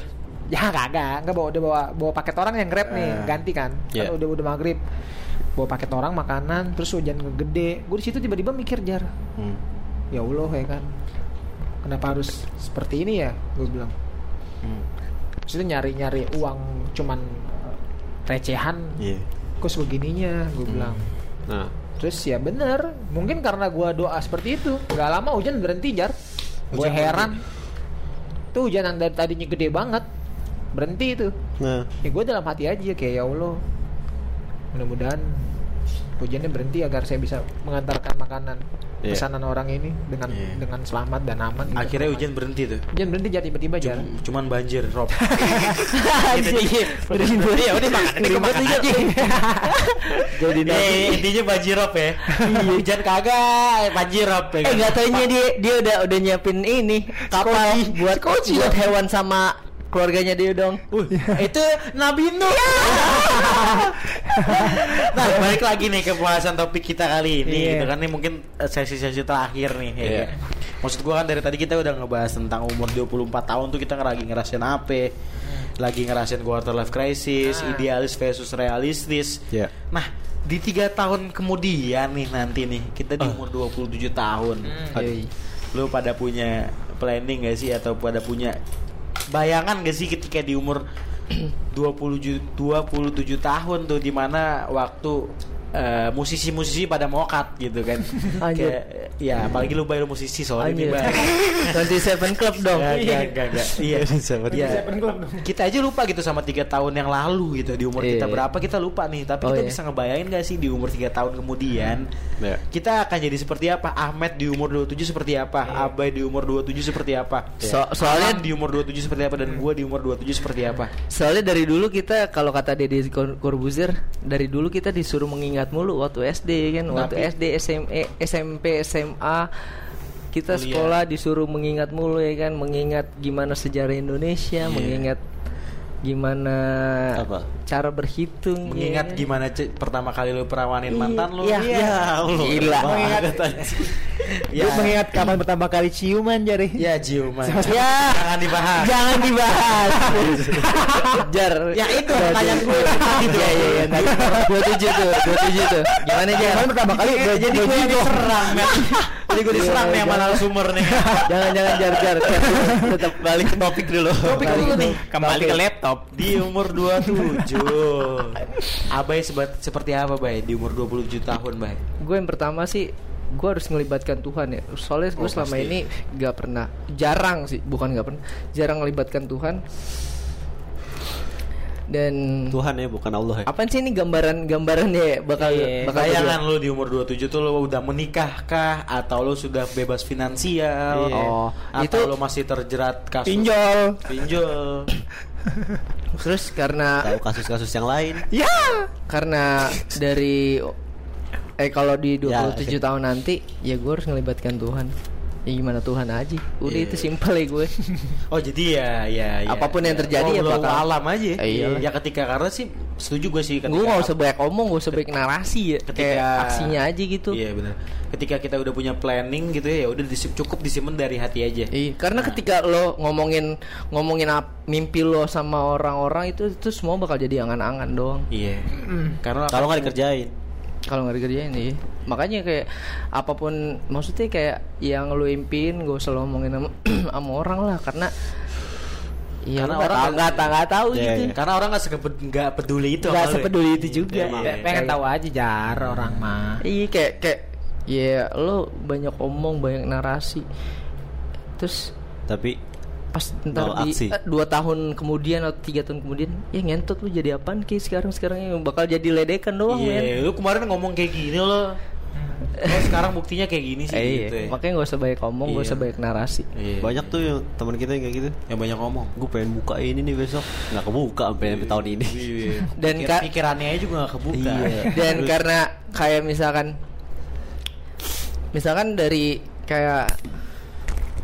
Ya kagak, enggak bawa udah bawa bawa paket orang yang grab nih, Eh. ganti kan. Iya. Kan udah udah maghrib. Bawa paket orang makanan, terus hujan gede. Gue di situ tiba-tiba mikir jar, Hmm. ya Allah ya kan. Kenapa harus seperti ini ya? Gue bilang. Hmm. Terus nyari-nyari uang cuman eh, recehan, Iya. kok sebegininya? Gue bilang. Nah, Terus ya bener, mungkin karena gua doa seperti itu, nggak lama hujan berhenti jar. Gue heran. Tuh hujan yang dari tadinya gede banget, berhenti itu. nah. Ya gue dalam hati aja kayak ya Allah Mudah-mudahan hujannya berhenti agar saya bisa mengantarkan makanan Iya. pesanan orang ini dengan Iya. dengan selamat dan aman. gitu. Akhirnya hujan berhenti tuh. hujan berhenti jadi tiba-tiba aja. Cum- Cuman banjir, Rob. Ya udah makan aja. Jadi intinya banjir Rob ya. Hujan kagak, banjir Rob ya. Eh nggak taunya dia dia udah udah nyiapin ini kapal buat buat hewan sama keluarganya dia dong. itu Nabi Nuh. nah, balik lagi nih ke pembahasan topik kita kali ini Iya. gitu kan ini mungkin eh, sesi-sesi terakhir nih ya. Iya. kan? Maksud gua kan dari tadi kita udah ngebahas tentang umur 24 tahun tuh kita lagi ngerasain apa? Lagi ngerasain quarter life crisis, idealis versus realistis. Iya. Nah, di tiga tahun kemudian nih nanti nih kita di umur 27 tahun. Yoi. Lu pada punya planning gak sih atau pada punya bayangan gak sih ketika di umur 27 27 tahun tuh di mana waktu eh, musisi-musisi pada mokat gitu kan. Anjir. Kayak ya apalagi lu bayar musisi soalnya nih. Bay. 27 Club dong. Gak, gak, gak, gak. Iya. Seven Iya. Seven Club dong. Kita aja lupa gitu sama tiga tahun yang lalu gitu di umur Iya, kita iya. berapa kita lupa nih. Tapi Oh, kita iya. bisa ngebayangin gak sih di umur tiga tahun kemudian Iya. kita akan jadi seperti apa? Ahmed di umur 27 seperti apa? Abai di umur 27 seperti apa? So- soalnya- Alan di umur 27 seperti apa dan gua di umur 27 seperti apa? Soalnya dari dulu kita kalau kata Deddy Cor- Corbuzier dari dulu kita disuruh mengingat mulu waktu SD kan, waktu Tapi- SD, SMA, SMP, SMA kita Kuliah. sekolah disuruh mengingat mulu ya kan, mengingat gimana sejarah Indonesia, Iya. mengingat gimana Apa? cara berhitung Mengingat ya. gimana pertama kali lu perawanin Iya, mantan lu? iya. Ya Allah. Gila. Mengingat Gue mengingat kapan pertama kali ciuman jari. Ya ciuman. Ya. Jangan dibahas. Jangan dibahas. Jar. Ya, itu pertanyaan gue. Iya iya iya. Dua tujuh tuh, dua tujuh tuh. Gimana Jar? Kapan pertama kali Jadi jadi gue yang diserang men. Jadi gue diserang nih sama narasumber nih. jangan jangan jar jar tetap balik ke topik dulu Topik Balik dulu nih. kembali ke laptop Di umur 27 Abai sebat, seperti apa Bay di umur 27 tahun Bay? gue yang pertama sih gue harus ngelibatkan Tuhan ya. Soalnya gue Oh, selama pasti. ini gak pernah jarang sih bukan gak pernah jarang ngelibatkan Tuhan dan Tuhan ya bukan Allah ya. apaan sih ini gambaran gambarannya bakal Iya, bakal Bayangan lu di umur 27 tuh lu udah menikah kah atau lu sudah bebas finansial? Iya. Oh, atau Itu- lu masih terjerat kasus pinjol. Pinjol. terus karena Tahu kasus-kasus yang lain. Ya. karena dari eh kalau di Ya, 27 tahun nanti ya gue harus ngelibatkan Tuhan ya gimana Tuhan aja udah Iya. itu simpel ya gue Oh jadi ya ya, ya Apa pun yang ya. terjadi oh, ya bakal- alam aja. Eh, iyalah. Ya ketika karena sih setuju gue sih gue gak usah banyak omong gue usah banyak narasi ya ketika kayak aksinya aja gitu Iya benar. Ketika kita udah punya planning gitu ya, ya udah disi- cukup disimpan dari hati aja. Iya, karena ketika lo ngomongin ngomongin ap- mimpi lo sama orang-orang itu itu semua bakal jadi angan-angan doang. Iya. Karena Kalau nggak dikerjain. Kalau nggak dikerjain iya. Makanya kayak apa pun maksudnya kayak yang impiin gak usah lo ngomongin sama, sama orang lah karena Iya, Karena orang nggak- tahu nggak tahu Iya, gitu. iya. karena orang nggak nggak peduli itu. Nggak lu ya. sepeduli itu juga. Iya, iya. Pengen tahu aja jar orang mah. Iya kayak kayak ya lo banyak omong banyak narasi. Terus Tapi pas ntar di aksi. eh, dua tahun kemudian atau tiga tahun kemudian ya ngentot lu jadi apaan ki sekarang sekarang yang bakal jadi ledekan doang men Iya, lu kemarin ngomong kayak gini loh. Oh sekarang buktinya kayak gini sih Eh, iya. gitu ya. Makanya gak usah banyak ngomong, gak Iya. usah banyak narasi. Iya. Banyak tuh yang teman kita yang kayak gitu. yang banyak ngomong. Gue pengen buka ini nih besok. Nggak kebuka sampai sampai tahun ini. Iya. Dan Pikir- pikirannya aja juga gak kebuka. Iya. Dan karena kayak misalkan misalkan dari kayak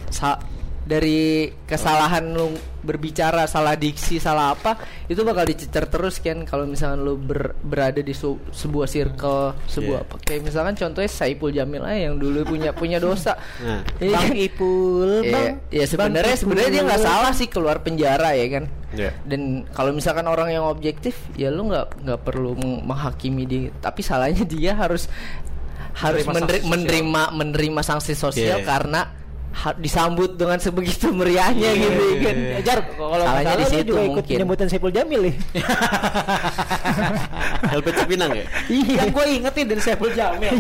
sa- dari kesalahan lu berbicara salah diksi salah apa itu bakal dicecer terus kan kalau misalkan lu ber- berada di su- sebuah circle sebuah Iya. apa kayak misalkan contohnya Saipul Jamil aja yang dulu punya punya dosa Nah. Iya Bang kan? Ipul, Iya, Bang. ya sebenarnya Bang sebenarnya dia nggak salah sih keluar penjara ya kan Iya. dan kalau misalkan orang yang objektif ya lu nggak nggak perlu meng- menghakimi dia tapi salahnya dia harus harus Menerima meneri- sanksi sosial. menerima menerima sanksi sosial Iya. karena disambut dengan sebegitu meriahnya Iya, gitu iya, kan iya. Eh, Jar, kalau salahnya salah di lu situ juga ikut mungkin penyambutan Saiful Jamil nih. LP Cipinang ya? Yang gue inget nih dari Saiful Jamil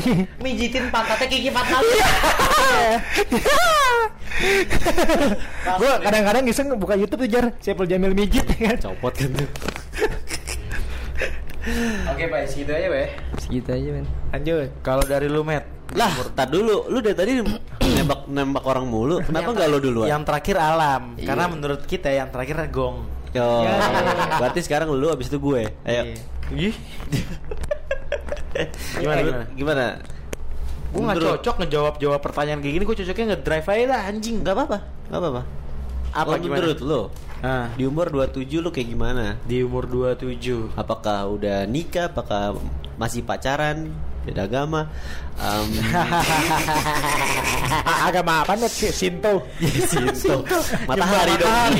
Mijitin pantatnya Kiki Fatmali Gue kadang-kadang iseng buka YouTube tuh Jar, Saiful Jamil mijit ya kan. Copot kan tuh. Oke Pak, segitu aja Pak segitu aja men Lanjut. Kalau dari lu Matt Lah, tar dulu. Lu dari tadi nembak nembak orang mulu. Kenapa nggak lu duluan? Yang terakhir alam Iya. Karena menurut kita yang terakhir gong Yo, Ya. berarti sekarang lu abis itu gue. Ayo. Ih. Gimana, Lu- gimana? Gimana? Gue gak cocok ngejawab jawab pertanyaan kayak gini Gue cocoknya ngedrive aja lah anjing Gak apa-apa, gak apa-apa. Apa Kalau gimana? menurut lu? Ah, Di umur 27 lu kayak gimana? Di umur 27 Apakah udah nikah? Apakah masih pacaran? Beda agama? Um, Agama apa nih? Si- Sinto. Sinto. Matahari dong.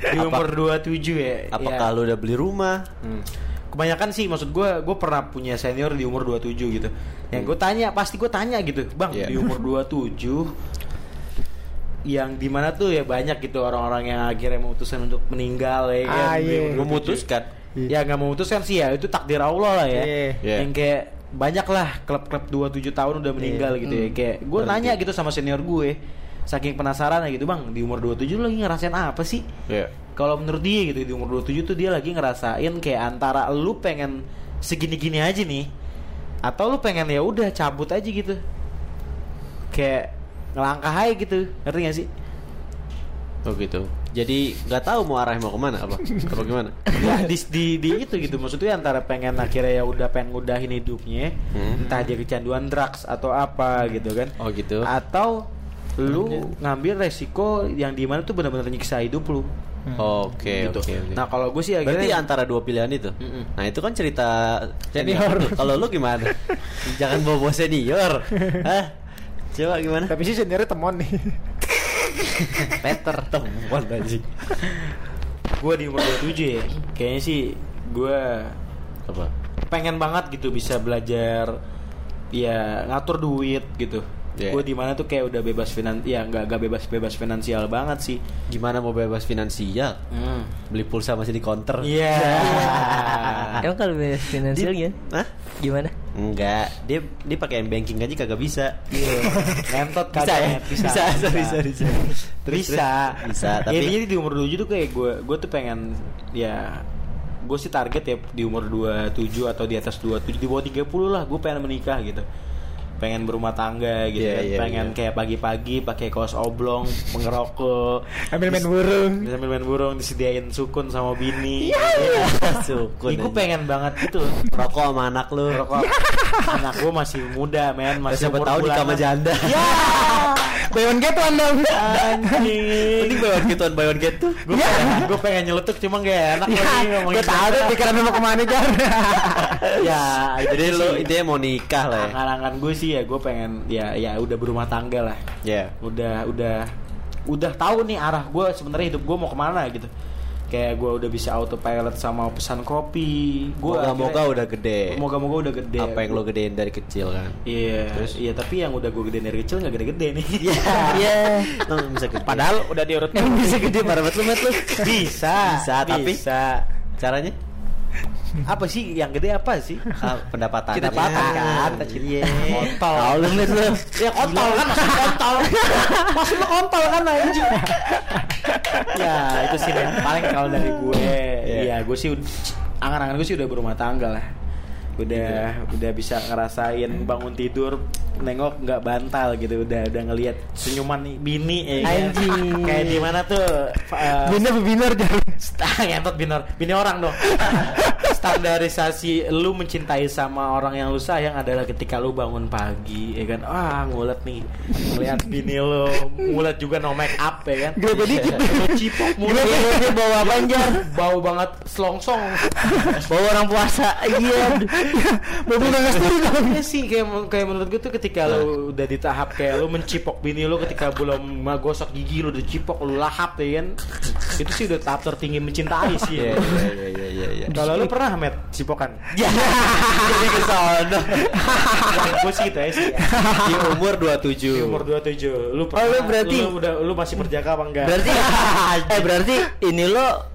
Di Apa- umur 27 ya Apakah ya. lu udah beli rumah? Hmm. Kebanyakan sih maksud gue Gue pernah punya senior di umur 27 gitu Yang gue tanya Pasti gue tanya gitu Bang Iya. di umur 27 Yang di mana tuh ya banyak gitu Orang-orang yang akhirnya memutuskan untuk meninggal ya Ah, Di iya. umur 27. Memutuskan. Ya nggak memutuskan sih ya Itu takdir Allah lah ya Iya. Iya. Yang kayak banyak lah klub-klub 27 tahun udah meninggal gitu ya Kayak gue nanya gitu sama senior gue Saking penasaran gitu Bang di umur 27 lu lagi ngerasain apa sih? Iya. kalau menurut dia gitu di umur 27 tuh dia lagi ngerasain kayak antara lu pengen segini-gini aja nih atau lu pengen ya udah cabut aja gitu kayak ngelangkah aja gitu ngerti gak sih Oh gitu. Jadi nggak tahu mau arah mau ke mana apa? Apa gimana? ya di, di, di itu gitu maksudnya antara pengen akhirnya ya udah pengen ngudahin hidupnya Hmm. entah dia kecanduan drugs atau apa gitu kan Oh gitu. atau lu ngambil resiko yang di mana tuh benar-benar nyiksa hidup lu Oke gitu. oke. oke. nah kalau gue sih Berarti akhirnya antara dua pilihan itu. Mm-mm. Nah itu kan cerita Senior. Kalau lu gimana? Jangan bawa bawa senior. Hah? Coba gimana? Tapi sih seniornya temon nih. Peter temuan anjing. gue di umur 27 ya kayaknya sih gue Apa? pengen banget gitu bisa belajar ya ngatur duit gitu Yeah. gue di mana tuh kayak udah bebas finan ya nggak nggak bebas bebas finansial banget sih Gimana mau bebas finansial? hmm. Beli pulsa masih di counter. iya emang kalau bebas finansial gimana Hah? gimana Enggak, dia dia pakai m banking aja kagak bisa. Iya. ngentot Bisa kagak, ya? Bisa Bisa, bisa, bisa, bisa. Terus, bisa terus. Bisa, ya, tapi- jadi di umur 27 tuh kayak gue gue tuh pengen ya gue sih target ya di umur 27 atau di atas 27 di bawah 30 lah gue pengen menikah gitu pengen berumah tangga gitu Iya, kan. iya, pengen iya. kayak pagi-pagi pakai kaos oblong mengerokok Ambil main burung. sambil main burung disediain sukun sama bini Sukun. gue anjing. pengen banget gitu rokok sama anak lu. Rokok anak gue masih muda men masih Siapa umur tahu sama bulanan. janda. ya Buy one get one dong. anjing Penting buy one get one buy one get tuh. gue pengen, gue pengen nyeletuk cuma gak enak lagi ngomongin Gue tahu deh pikiran mau ke mana Jar. ya itu Jadi lu intinya mau nikah lah ya. angan-angan gue sih ya gue pengen ya ya udah berumah tangga lah Ya. udah udah udah tahu nih arah gue sebenarnya hidup gue mau ke mana gitu kayak gue udah bisa autopilot sama pesan kopi gue Moga-moga udah gede. moga-moga udah gede Apa yang lo gedein dari kecil kan? iya Terus? iya tapi yang udah gue gedein dari kecil nggak gede-gede nih Iya. Lo bisa gede. Padahal udah diurut Emang bisa gede parah banget lu bisa Bisa, tapi- bisa Caranya? Apa sih? Yang gede apa sih? Ah, pendapatan. Pendapatan Ya. kan, Iya. kontol. Tahu lu lu ya kontol kan maksud kontol. Maksud lu kontol kan anjing? Ya itu sih men. Paling kalau dari gue Iya. iya gue sih angan-angan gue sih udah berumah tangga lah. Udah udah bisa ngerasain bangun tidur nengok nggak bantal gitu udah udah ngelihat senyuman nih bini ya. Kan? Anjing. kayak di mana tuh uh, Bina bebinar jar. ngentot binor bini orang dong. Standarisasi lu mencintai sama orang yang lu sayang adalah ketika lu bangun pagi ya kan? Ah ngulet nih. Ngeliat bini lu ngulet juga no make up ya kan? Gede dikit. Lu cipok mulut. Dia bawa banjar bau banget selongsong. Bawa orang puasa. Iya. Nggak story dong. Iya sih kayak kayak menurut gue tuh ketika lu udah di tahap kayak lu mencipok bini lu ketika belum gosok gigi lu udah cipok lu lahap ya kan itu sih udah tahap tertinggi mencintai sih ya. iya iya iya iya. iya. Kalau lu pernah met cipokan? Ya, jadi ke sono. gue sih gitu ya sih. ya. Di umur 27. Di umur 27 Lu pernah, lu berarti- lu, udah lu masih berjaga apa enggak? Berarti Eh berarti ini lo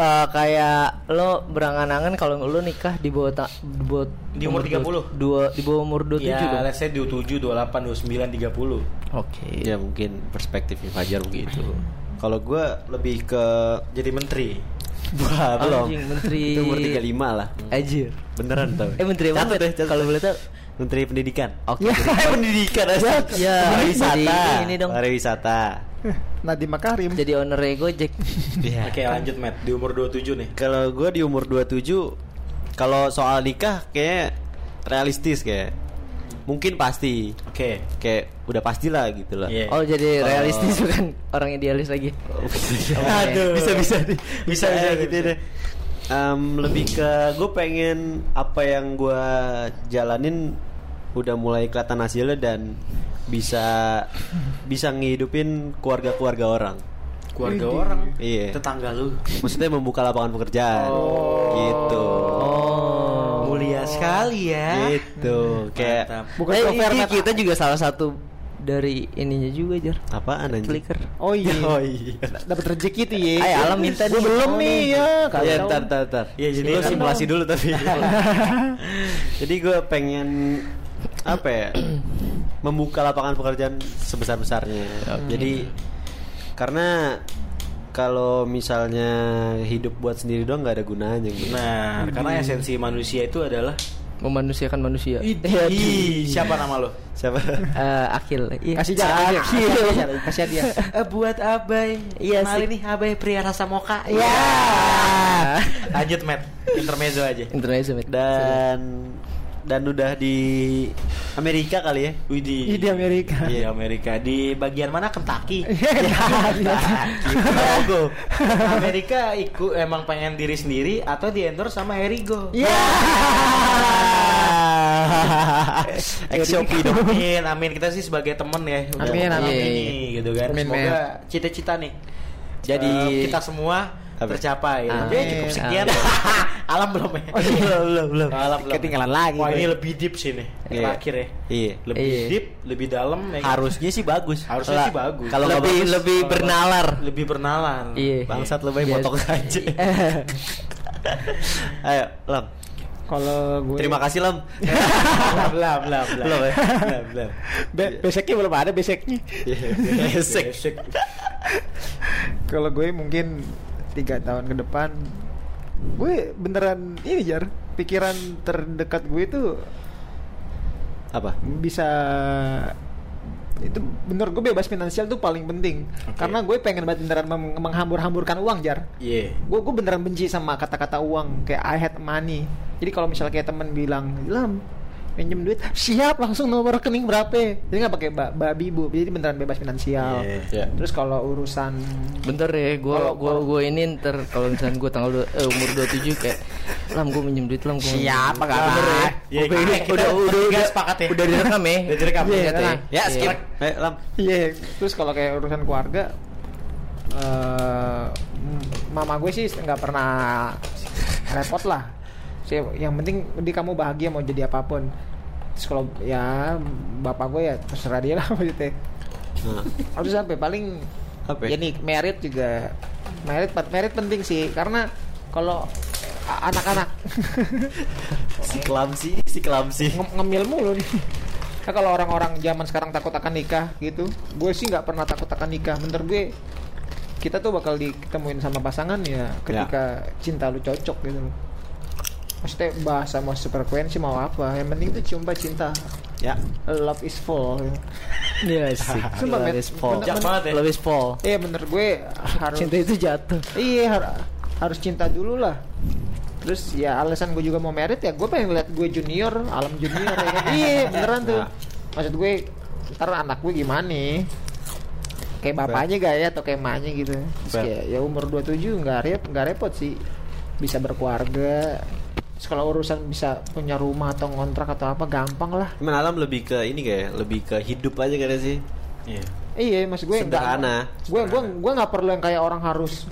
eh, kayak lo berangan-angan kalau lu nikah di bawah ta- di bawah Di umur 30. dua di bawah umur 27 ya, dong. let's say 27, 28, 29, 30 Oke. Ya mungkin perspektifnya Fajar begitu. Kalau gue lebih ke Jadi menteri Wah, belum. Anjing, menteri Itu umur 35 lah. Anjir. Beneran tau. Eh menteri apa? Catat deh, catat. Kalau boleh tahu. Menteri Pendidikan. Oke. pendidikan aja. Ya, Pariwisata. ini dong. Pariwisata. Nadiem Makarim. Jadi owner Gojek. Iya. Oke lanjut Matt Di umur 27 nih Kalau gue di umur 27 kalau soal nikah kayak realistis kayak mungkin pasti Oke kayak udah pastilah gitu lah. Iya. Oh jadi Oh. realistis bukan orang idealis lagi. Aduh, bisa bisa bisa Bisa, bisa, gitu bisa. deh. Em, lebih ke gue pengen apa yang gue jalanin udah mulai kelihatan hasilnya dan bisa bisa ngehidupin keluarga-keluarga orang. Keluarga orang Iya. Tetangga lu Maksudnya membuka lapangan pekerjaan. Oh. Gitu. Oh. Mulia sekali ya Gitu. Kayak Mantap. Bukan eh, ini meta. kita juga salah satu dari ininya juga jar. apaan anjing? Clicker. Oh iya. Oh iya. Dapat rezeki tuh ya. Ay, alam minta nih. belum Oh, nih nih. ya. Iya, ntar, ntar, ntar. Iya, jadi kan- simulasi dulu tapi. jadi gue pengen apa ya? Membuka lapangan pekerjaan sebesar besarnya. Jadi karena kalau misalnya hidup buat sendiri doang nggak ada gunanya gitu. Nah karena esensi manusia itu adalah Memanusiakan manusia. Ih, siapa nama lo? Siapa? Eh, Akil. Iya. Kasih jalan aja. Akil. Kasih dia. Eh, buat Abai. Iya sih. nih Abai pria rasa moka. Ya. Lanjut Matt. Intermezzo aja. Intermezzo, Mit. dan dan udah di Amerika kali ya. Widih. Di Amerika. Di Amerika. Di bagian mana Kentucky? Logo. Amerika ikut emang pengen diri sendiri atau di endorse sama Erigo. Ya. Ex Shopee dong. Amin, amin kita sih sebagai temen ya. Udah Amin, amin. ini, gitu kan. Amin, Semoga cita-cita nih. Jadi- eh, kita semua Apa? tercapai. Ya, cukup sekian. Alam belum ya? Oh, belum, belum, belum. Alam belum. Ketinggalan lagi, Wah, ini lebih deep sih nih. Iya. Terakhir ya. Iya. Lebih Iya. deep, lebih dalam ya. kan? Harusnya sih bagus. Harusnya sih bagus. kalau lebih bagus, lebih Kalau bernalar. Lebih bernalar. Iya. Bangsat lebih Iya. potong aja. Ayo, Lam. Kalau gue Terima kasih, Lam. Belum, belum, belum. Belum ya? Belum, belum. Be- beseknya belum ada beseknya. Besek. Kalau gue mungkin tiga tahun ke depan, gue beneran ini jar pikiran terdekat gue itu Apa? bisa itu bener gue bebas finansial tuh paling penting Oke. karena gue pengen banget beneran meng- menghambur-hamburkan uang jar Iya. gue gue beneran benci sama kata-kata uang kayak I had money jadi kalau misalnya kayak temen bilang lam pinjem duit siap langsung nomor rekening berapa jadi nggak pakai ba- babi bu jadi beneran bebas finansial Iya. Iya. terus kalau urusan Bentar ya, gua kalau- gua ini ntar kalau misalnya gua tanggal dua- eh, umur 27 kayak lam gua minjem duit lam gua. Siapa minjem duit." kagak? Bener ya. Iya, Udah, kita- udah, udah, udah, sepakat ya? udah direkam ya. Udah direkam. Iya, Ingat ya. tenang. Ya, skip. Iya. Ayo, Lam. Iya, terus kalau kayak urusan keluarga, eh mama gue sih nggak pernah repot lah. Sih, yang penting di kamu bahagia mau jadi apa pun. Terus kalau ya bapak gue ya terserah dia lah maksudnya. Nah, Harus sampai paling Apa ya? ya nih merit juga merit merit penting sih karena kalau anak-anak si Klamsi, si Klamsi. nge- ngemil mulu nih. Kan kalau orang-orang zaman sekarang takut akan nikah gitu, gue sih nggak pernah takut akan nikah. Menurut gue kita tuh bakal ditemuin sama pasangan ya ketika cinta lu cocok gitu. Maksudnya bahasa mau frekuensi mau apa. Yang penting tuh cuma cinta. Ya. love is full Iya sih. Sumpah, Love is fall. Bener- Jak banget ya. Love is fall. iya bener. Gue harus Cinta itu jatuh. iya har- harus cinta dulu lah. Terus ya alasan gue juga mau merit ya gue pengen lihat gue junior alam junior ya kan. Iya beneran tuh. Nah. maksud gue ntar anak gue gimana nih? Kayak bapaknya gak ya atau kayak emaknya gitu. Terus kayak ya umur 27 nggak rep nggak repot sih. Bisa berkeluarga kalau urusan bisa punya rumah atau ngontrak atau apa gampang lah Cuman alam lebih ke ini kayak lebih ke hidup aja kan sih. Iya. iya maksud gue Sederhana. gue gue gue nggak perlu yang kayak orang harus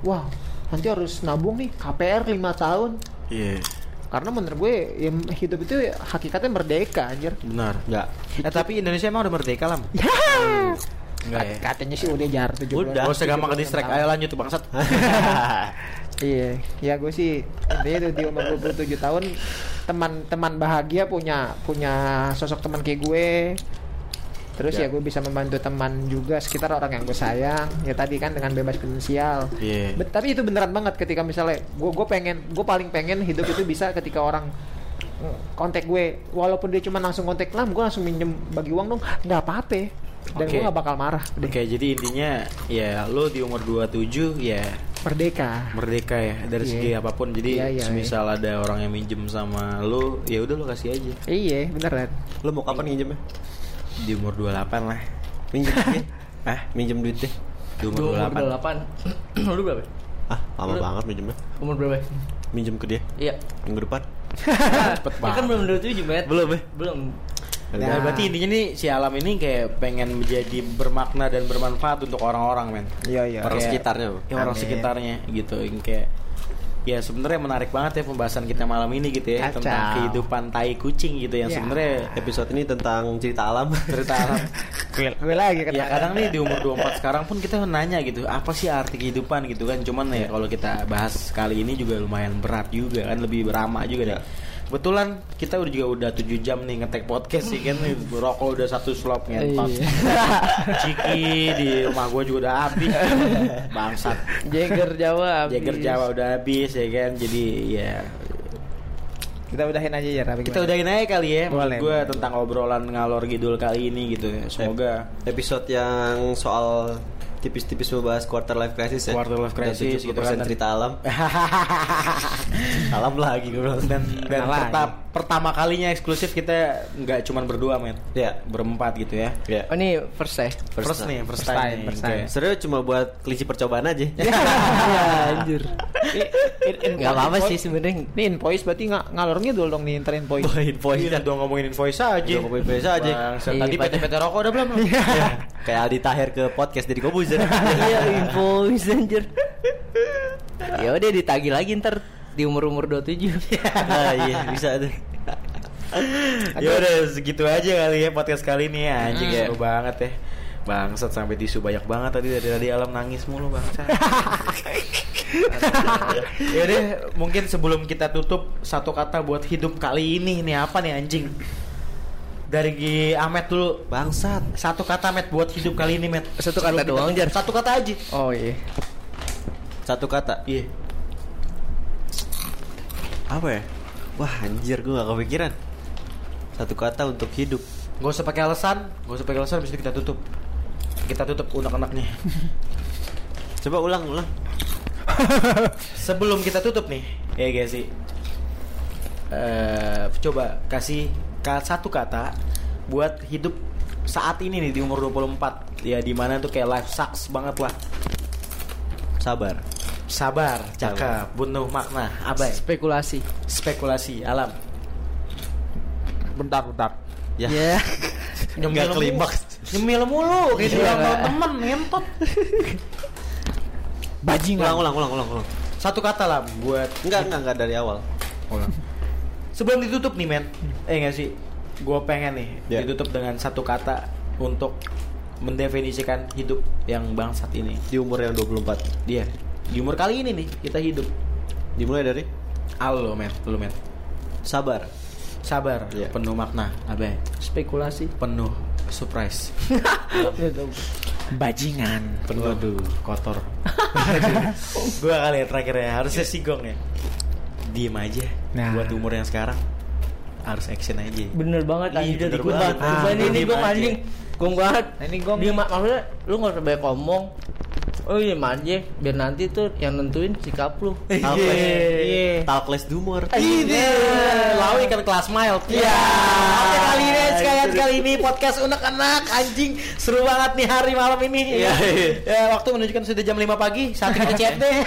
wah nanti harus nabung nih KPR 5 tahun Iya. karena menurut gue ya, hidup itu hakikatnya merdeka anjir Benar. Enggak. Eh tapi Indonesia emang udah merdeka lam? Enggak ya. katanya sih udah jar tujuh Udah. Gak usah gampang ke distract. Ayo lanjut tuh bangsat. iya. Ya gue sih intinya tuh di umur 27 tahun teman-teman bahagia punya punya sosok teman kayak gue. Terus ya, Ya. gue bisa membantu teman juga sekitar orang yang gue sayang. Ya tadi kan dengan bebas finansial. Iya. Bet- tapi itu beneran banget ketika misalnya gue gue pengen gue paling pengen hidup itu bisa ketika orang kontak gue. Walaupun dia cuma langsung kontak lam gue langsung minjem bagi uang dong. Nggak apa-apa. Dan Oke. gue nggak bakal marah. Oke, jadi intinya ya lo di umur 27 ya merdeka merdeka ya dari Iya. segi apa pun. Jadi Iya, iya, semisal ada orang yang minjem sama lo, ya udah lo kasih aja. iya beneran Lu mau kapan nginjemnya? Di umur 28 lah. Minjem duit. Ah, Minjem duitnya. di umur 28. 28. Lu berapa? Ah, lama Lu- banget minjemnya. Umur berapa? Minjem ke dia Iya. minggu depan. Cepet Ya kan banget. belum 27, Met. Belum, ya? Belum. Nah, Nah. berarti intinya nih si alam ini kayak pengen menjadi bermakna dan bermanfaat untuk orang-orang, men. iya iya Orang Kayak- sekitarnya. Ya, orang Amin. sekitarnya gitu. Yang kayak ya sebenarnya menarik banget ya pembahasan kita malam ini gitu ya Kacau. tentang kehidupan tai kucing gitu yang Ya. sebenarnya Episode ini tentang cerita alam. cerita alam. gue lagi kan ya kadang nih di umur 24 sekarang pun kita nanya gitu apa sih arti kehidupan gitu kan cuman ya kalau kita bahas kali ini juga lumayan berat juga kan lebih beramah juga deh Kebetulan kita udah juga udah 7 jam nih ngetek podcast sih kan nih rokok udah satu slop ngentot. Iya. Ciki di rumah gue juga udah habis. Bangsat. Jagger Jawa. habis. Jagger Jawa udah habis ya kan. Jadi ya kita udahin aja ya Rabi kita udahin aja kali ya Boleh, gue tentang obrolan ngalor gidul kali ini gitu ya. Semoga Episode yang soal tipis-tipis membahas quarter life crisis ya. Quarter life Dan crisis 70% gitu kan. cerita alam. alam lagi gue bilang. dan dan Kenalan. perta- pertama kalinya eksklusif kita nggak cuman berdua men Ya. berempat gitu ya Ya. Oh ini first ya. first, nih first, First time, time, nih, first time. Sebenarnya cuma buat kelinci percobaan aja. Ya anjir. Enggak apa-apa sih sebenarnya. ini invoice berarti nggak ngalor ngidul dong nih ntar invoice Boy, invoice. Iya, dong ngomongin invoice aja. Udah ngomongin invoice aja. Iya, Tadi PT-PT rokok udah belum? Kayak Aldi Tahir ke podcast dari Kobuzer. Iya info anjir. Ya udah ditagih lagi ntar di umur-umur 27. ah, iya bisa tuh. ya udah segitu aja kali ya podcast kali ini ya. Anjing Hmm. seru banget ya. Bangsat sampai tisu banyak banget tadi dari tadi alam nangis mulu bangsat. ya deh, mungkin sebelum kita tutup satu kata buat hidup kali ini nih apa nih anjing? Dari Gi Ahmed dulu Bangsat. Satu kata Met buat hidup kali ini Met Satu kata doang, Jar. Satu kata aja Oh iya. Satu kata. Iya Apa ya? Wah anjir gue gak kepikiran. Satu kata untuk hidup. Gak usah pakai alasan Gak usah pakai alasan Habis itu kita tutup Kita tutup unek-uneknya Coba ulang ulang. Sebelum kita tutup nih Ya guys sih Eh, Coba kasih ka- satu kata Buat hidup saat ini nih di umur 24 Ya di mana tuh kayak life sucks banget lah Sabar. Sabar, cakep, bunuh makna, abai Spekulasi. Spekulasi, alam bentar bentar Ya. Ya. Nggak klimaks. Nyemil mulu Kayak Iya. bilang sama temen, ngentot bajingan Ulang ulang ulang ulang ulang. Satu kata lah buat Enggak enggak enggak dari awal. Sebelum ditutup nih men Eh gak sih? Gue pengen nih Ya. Ditutup dengan satu kata Untuk mendefinisikan hidup yang bangsat ini. Di umur yang 24. Dia Di umur kali ini nih Kita hidup. Dimulai dari? Halo men Lu men sabar. Sabar. Ya. Penuh makna Abe. Spekulasi. Penuh surprise. Bajingan. Penuh. Waduh Kotor. Gue kali ya terakhir ya. Harusnya sigong ya Diem aja Nah. buat umur yang sekarang harus action aja. Bener banget anjing bener ikut banget. banget. Ah, Gua ini diem gue anjing. Gong banget. Nah, ini nih. mak- maksudnya lu nggak usah banyak ngomong. Oh iya aja biar nanti tuh yang nentuin sikap lu. Talkless, Iya. talkless dumor. Ini Lawi kan kelas mile. Iya. Oke kali ini sekalian kali ini podcast unek-enek anjing seru banget nih hari malam ini. Iya, iya. Ya, waktu menunjukkan sudah jam 5 pagi. Saat kita chat deh.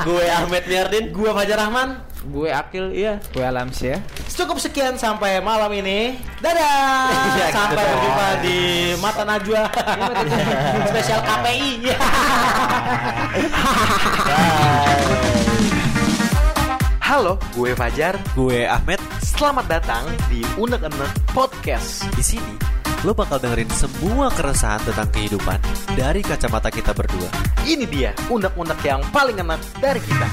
Gue Ahmed Miardin. Gua Fajar Rahman. Gue akil iya. Gue Alams ya. Cukup sekian sampai malam ini. Dadah. Iya, sampai gitu berjumpa dong. di Mata Najwa. Spesial KPI. Halo, gue Fajar. Gue Ahmed. Selamat datang di Unek Enek Podcast. Di sini lo bakal dengerin semua keresahan tentang kehidupan dari kacamata kita berdua. Ini dia unek-unek yang paling enak dari kita.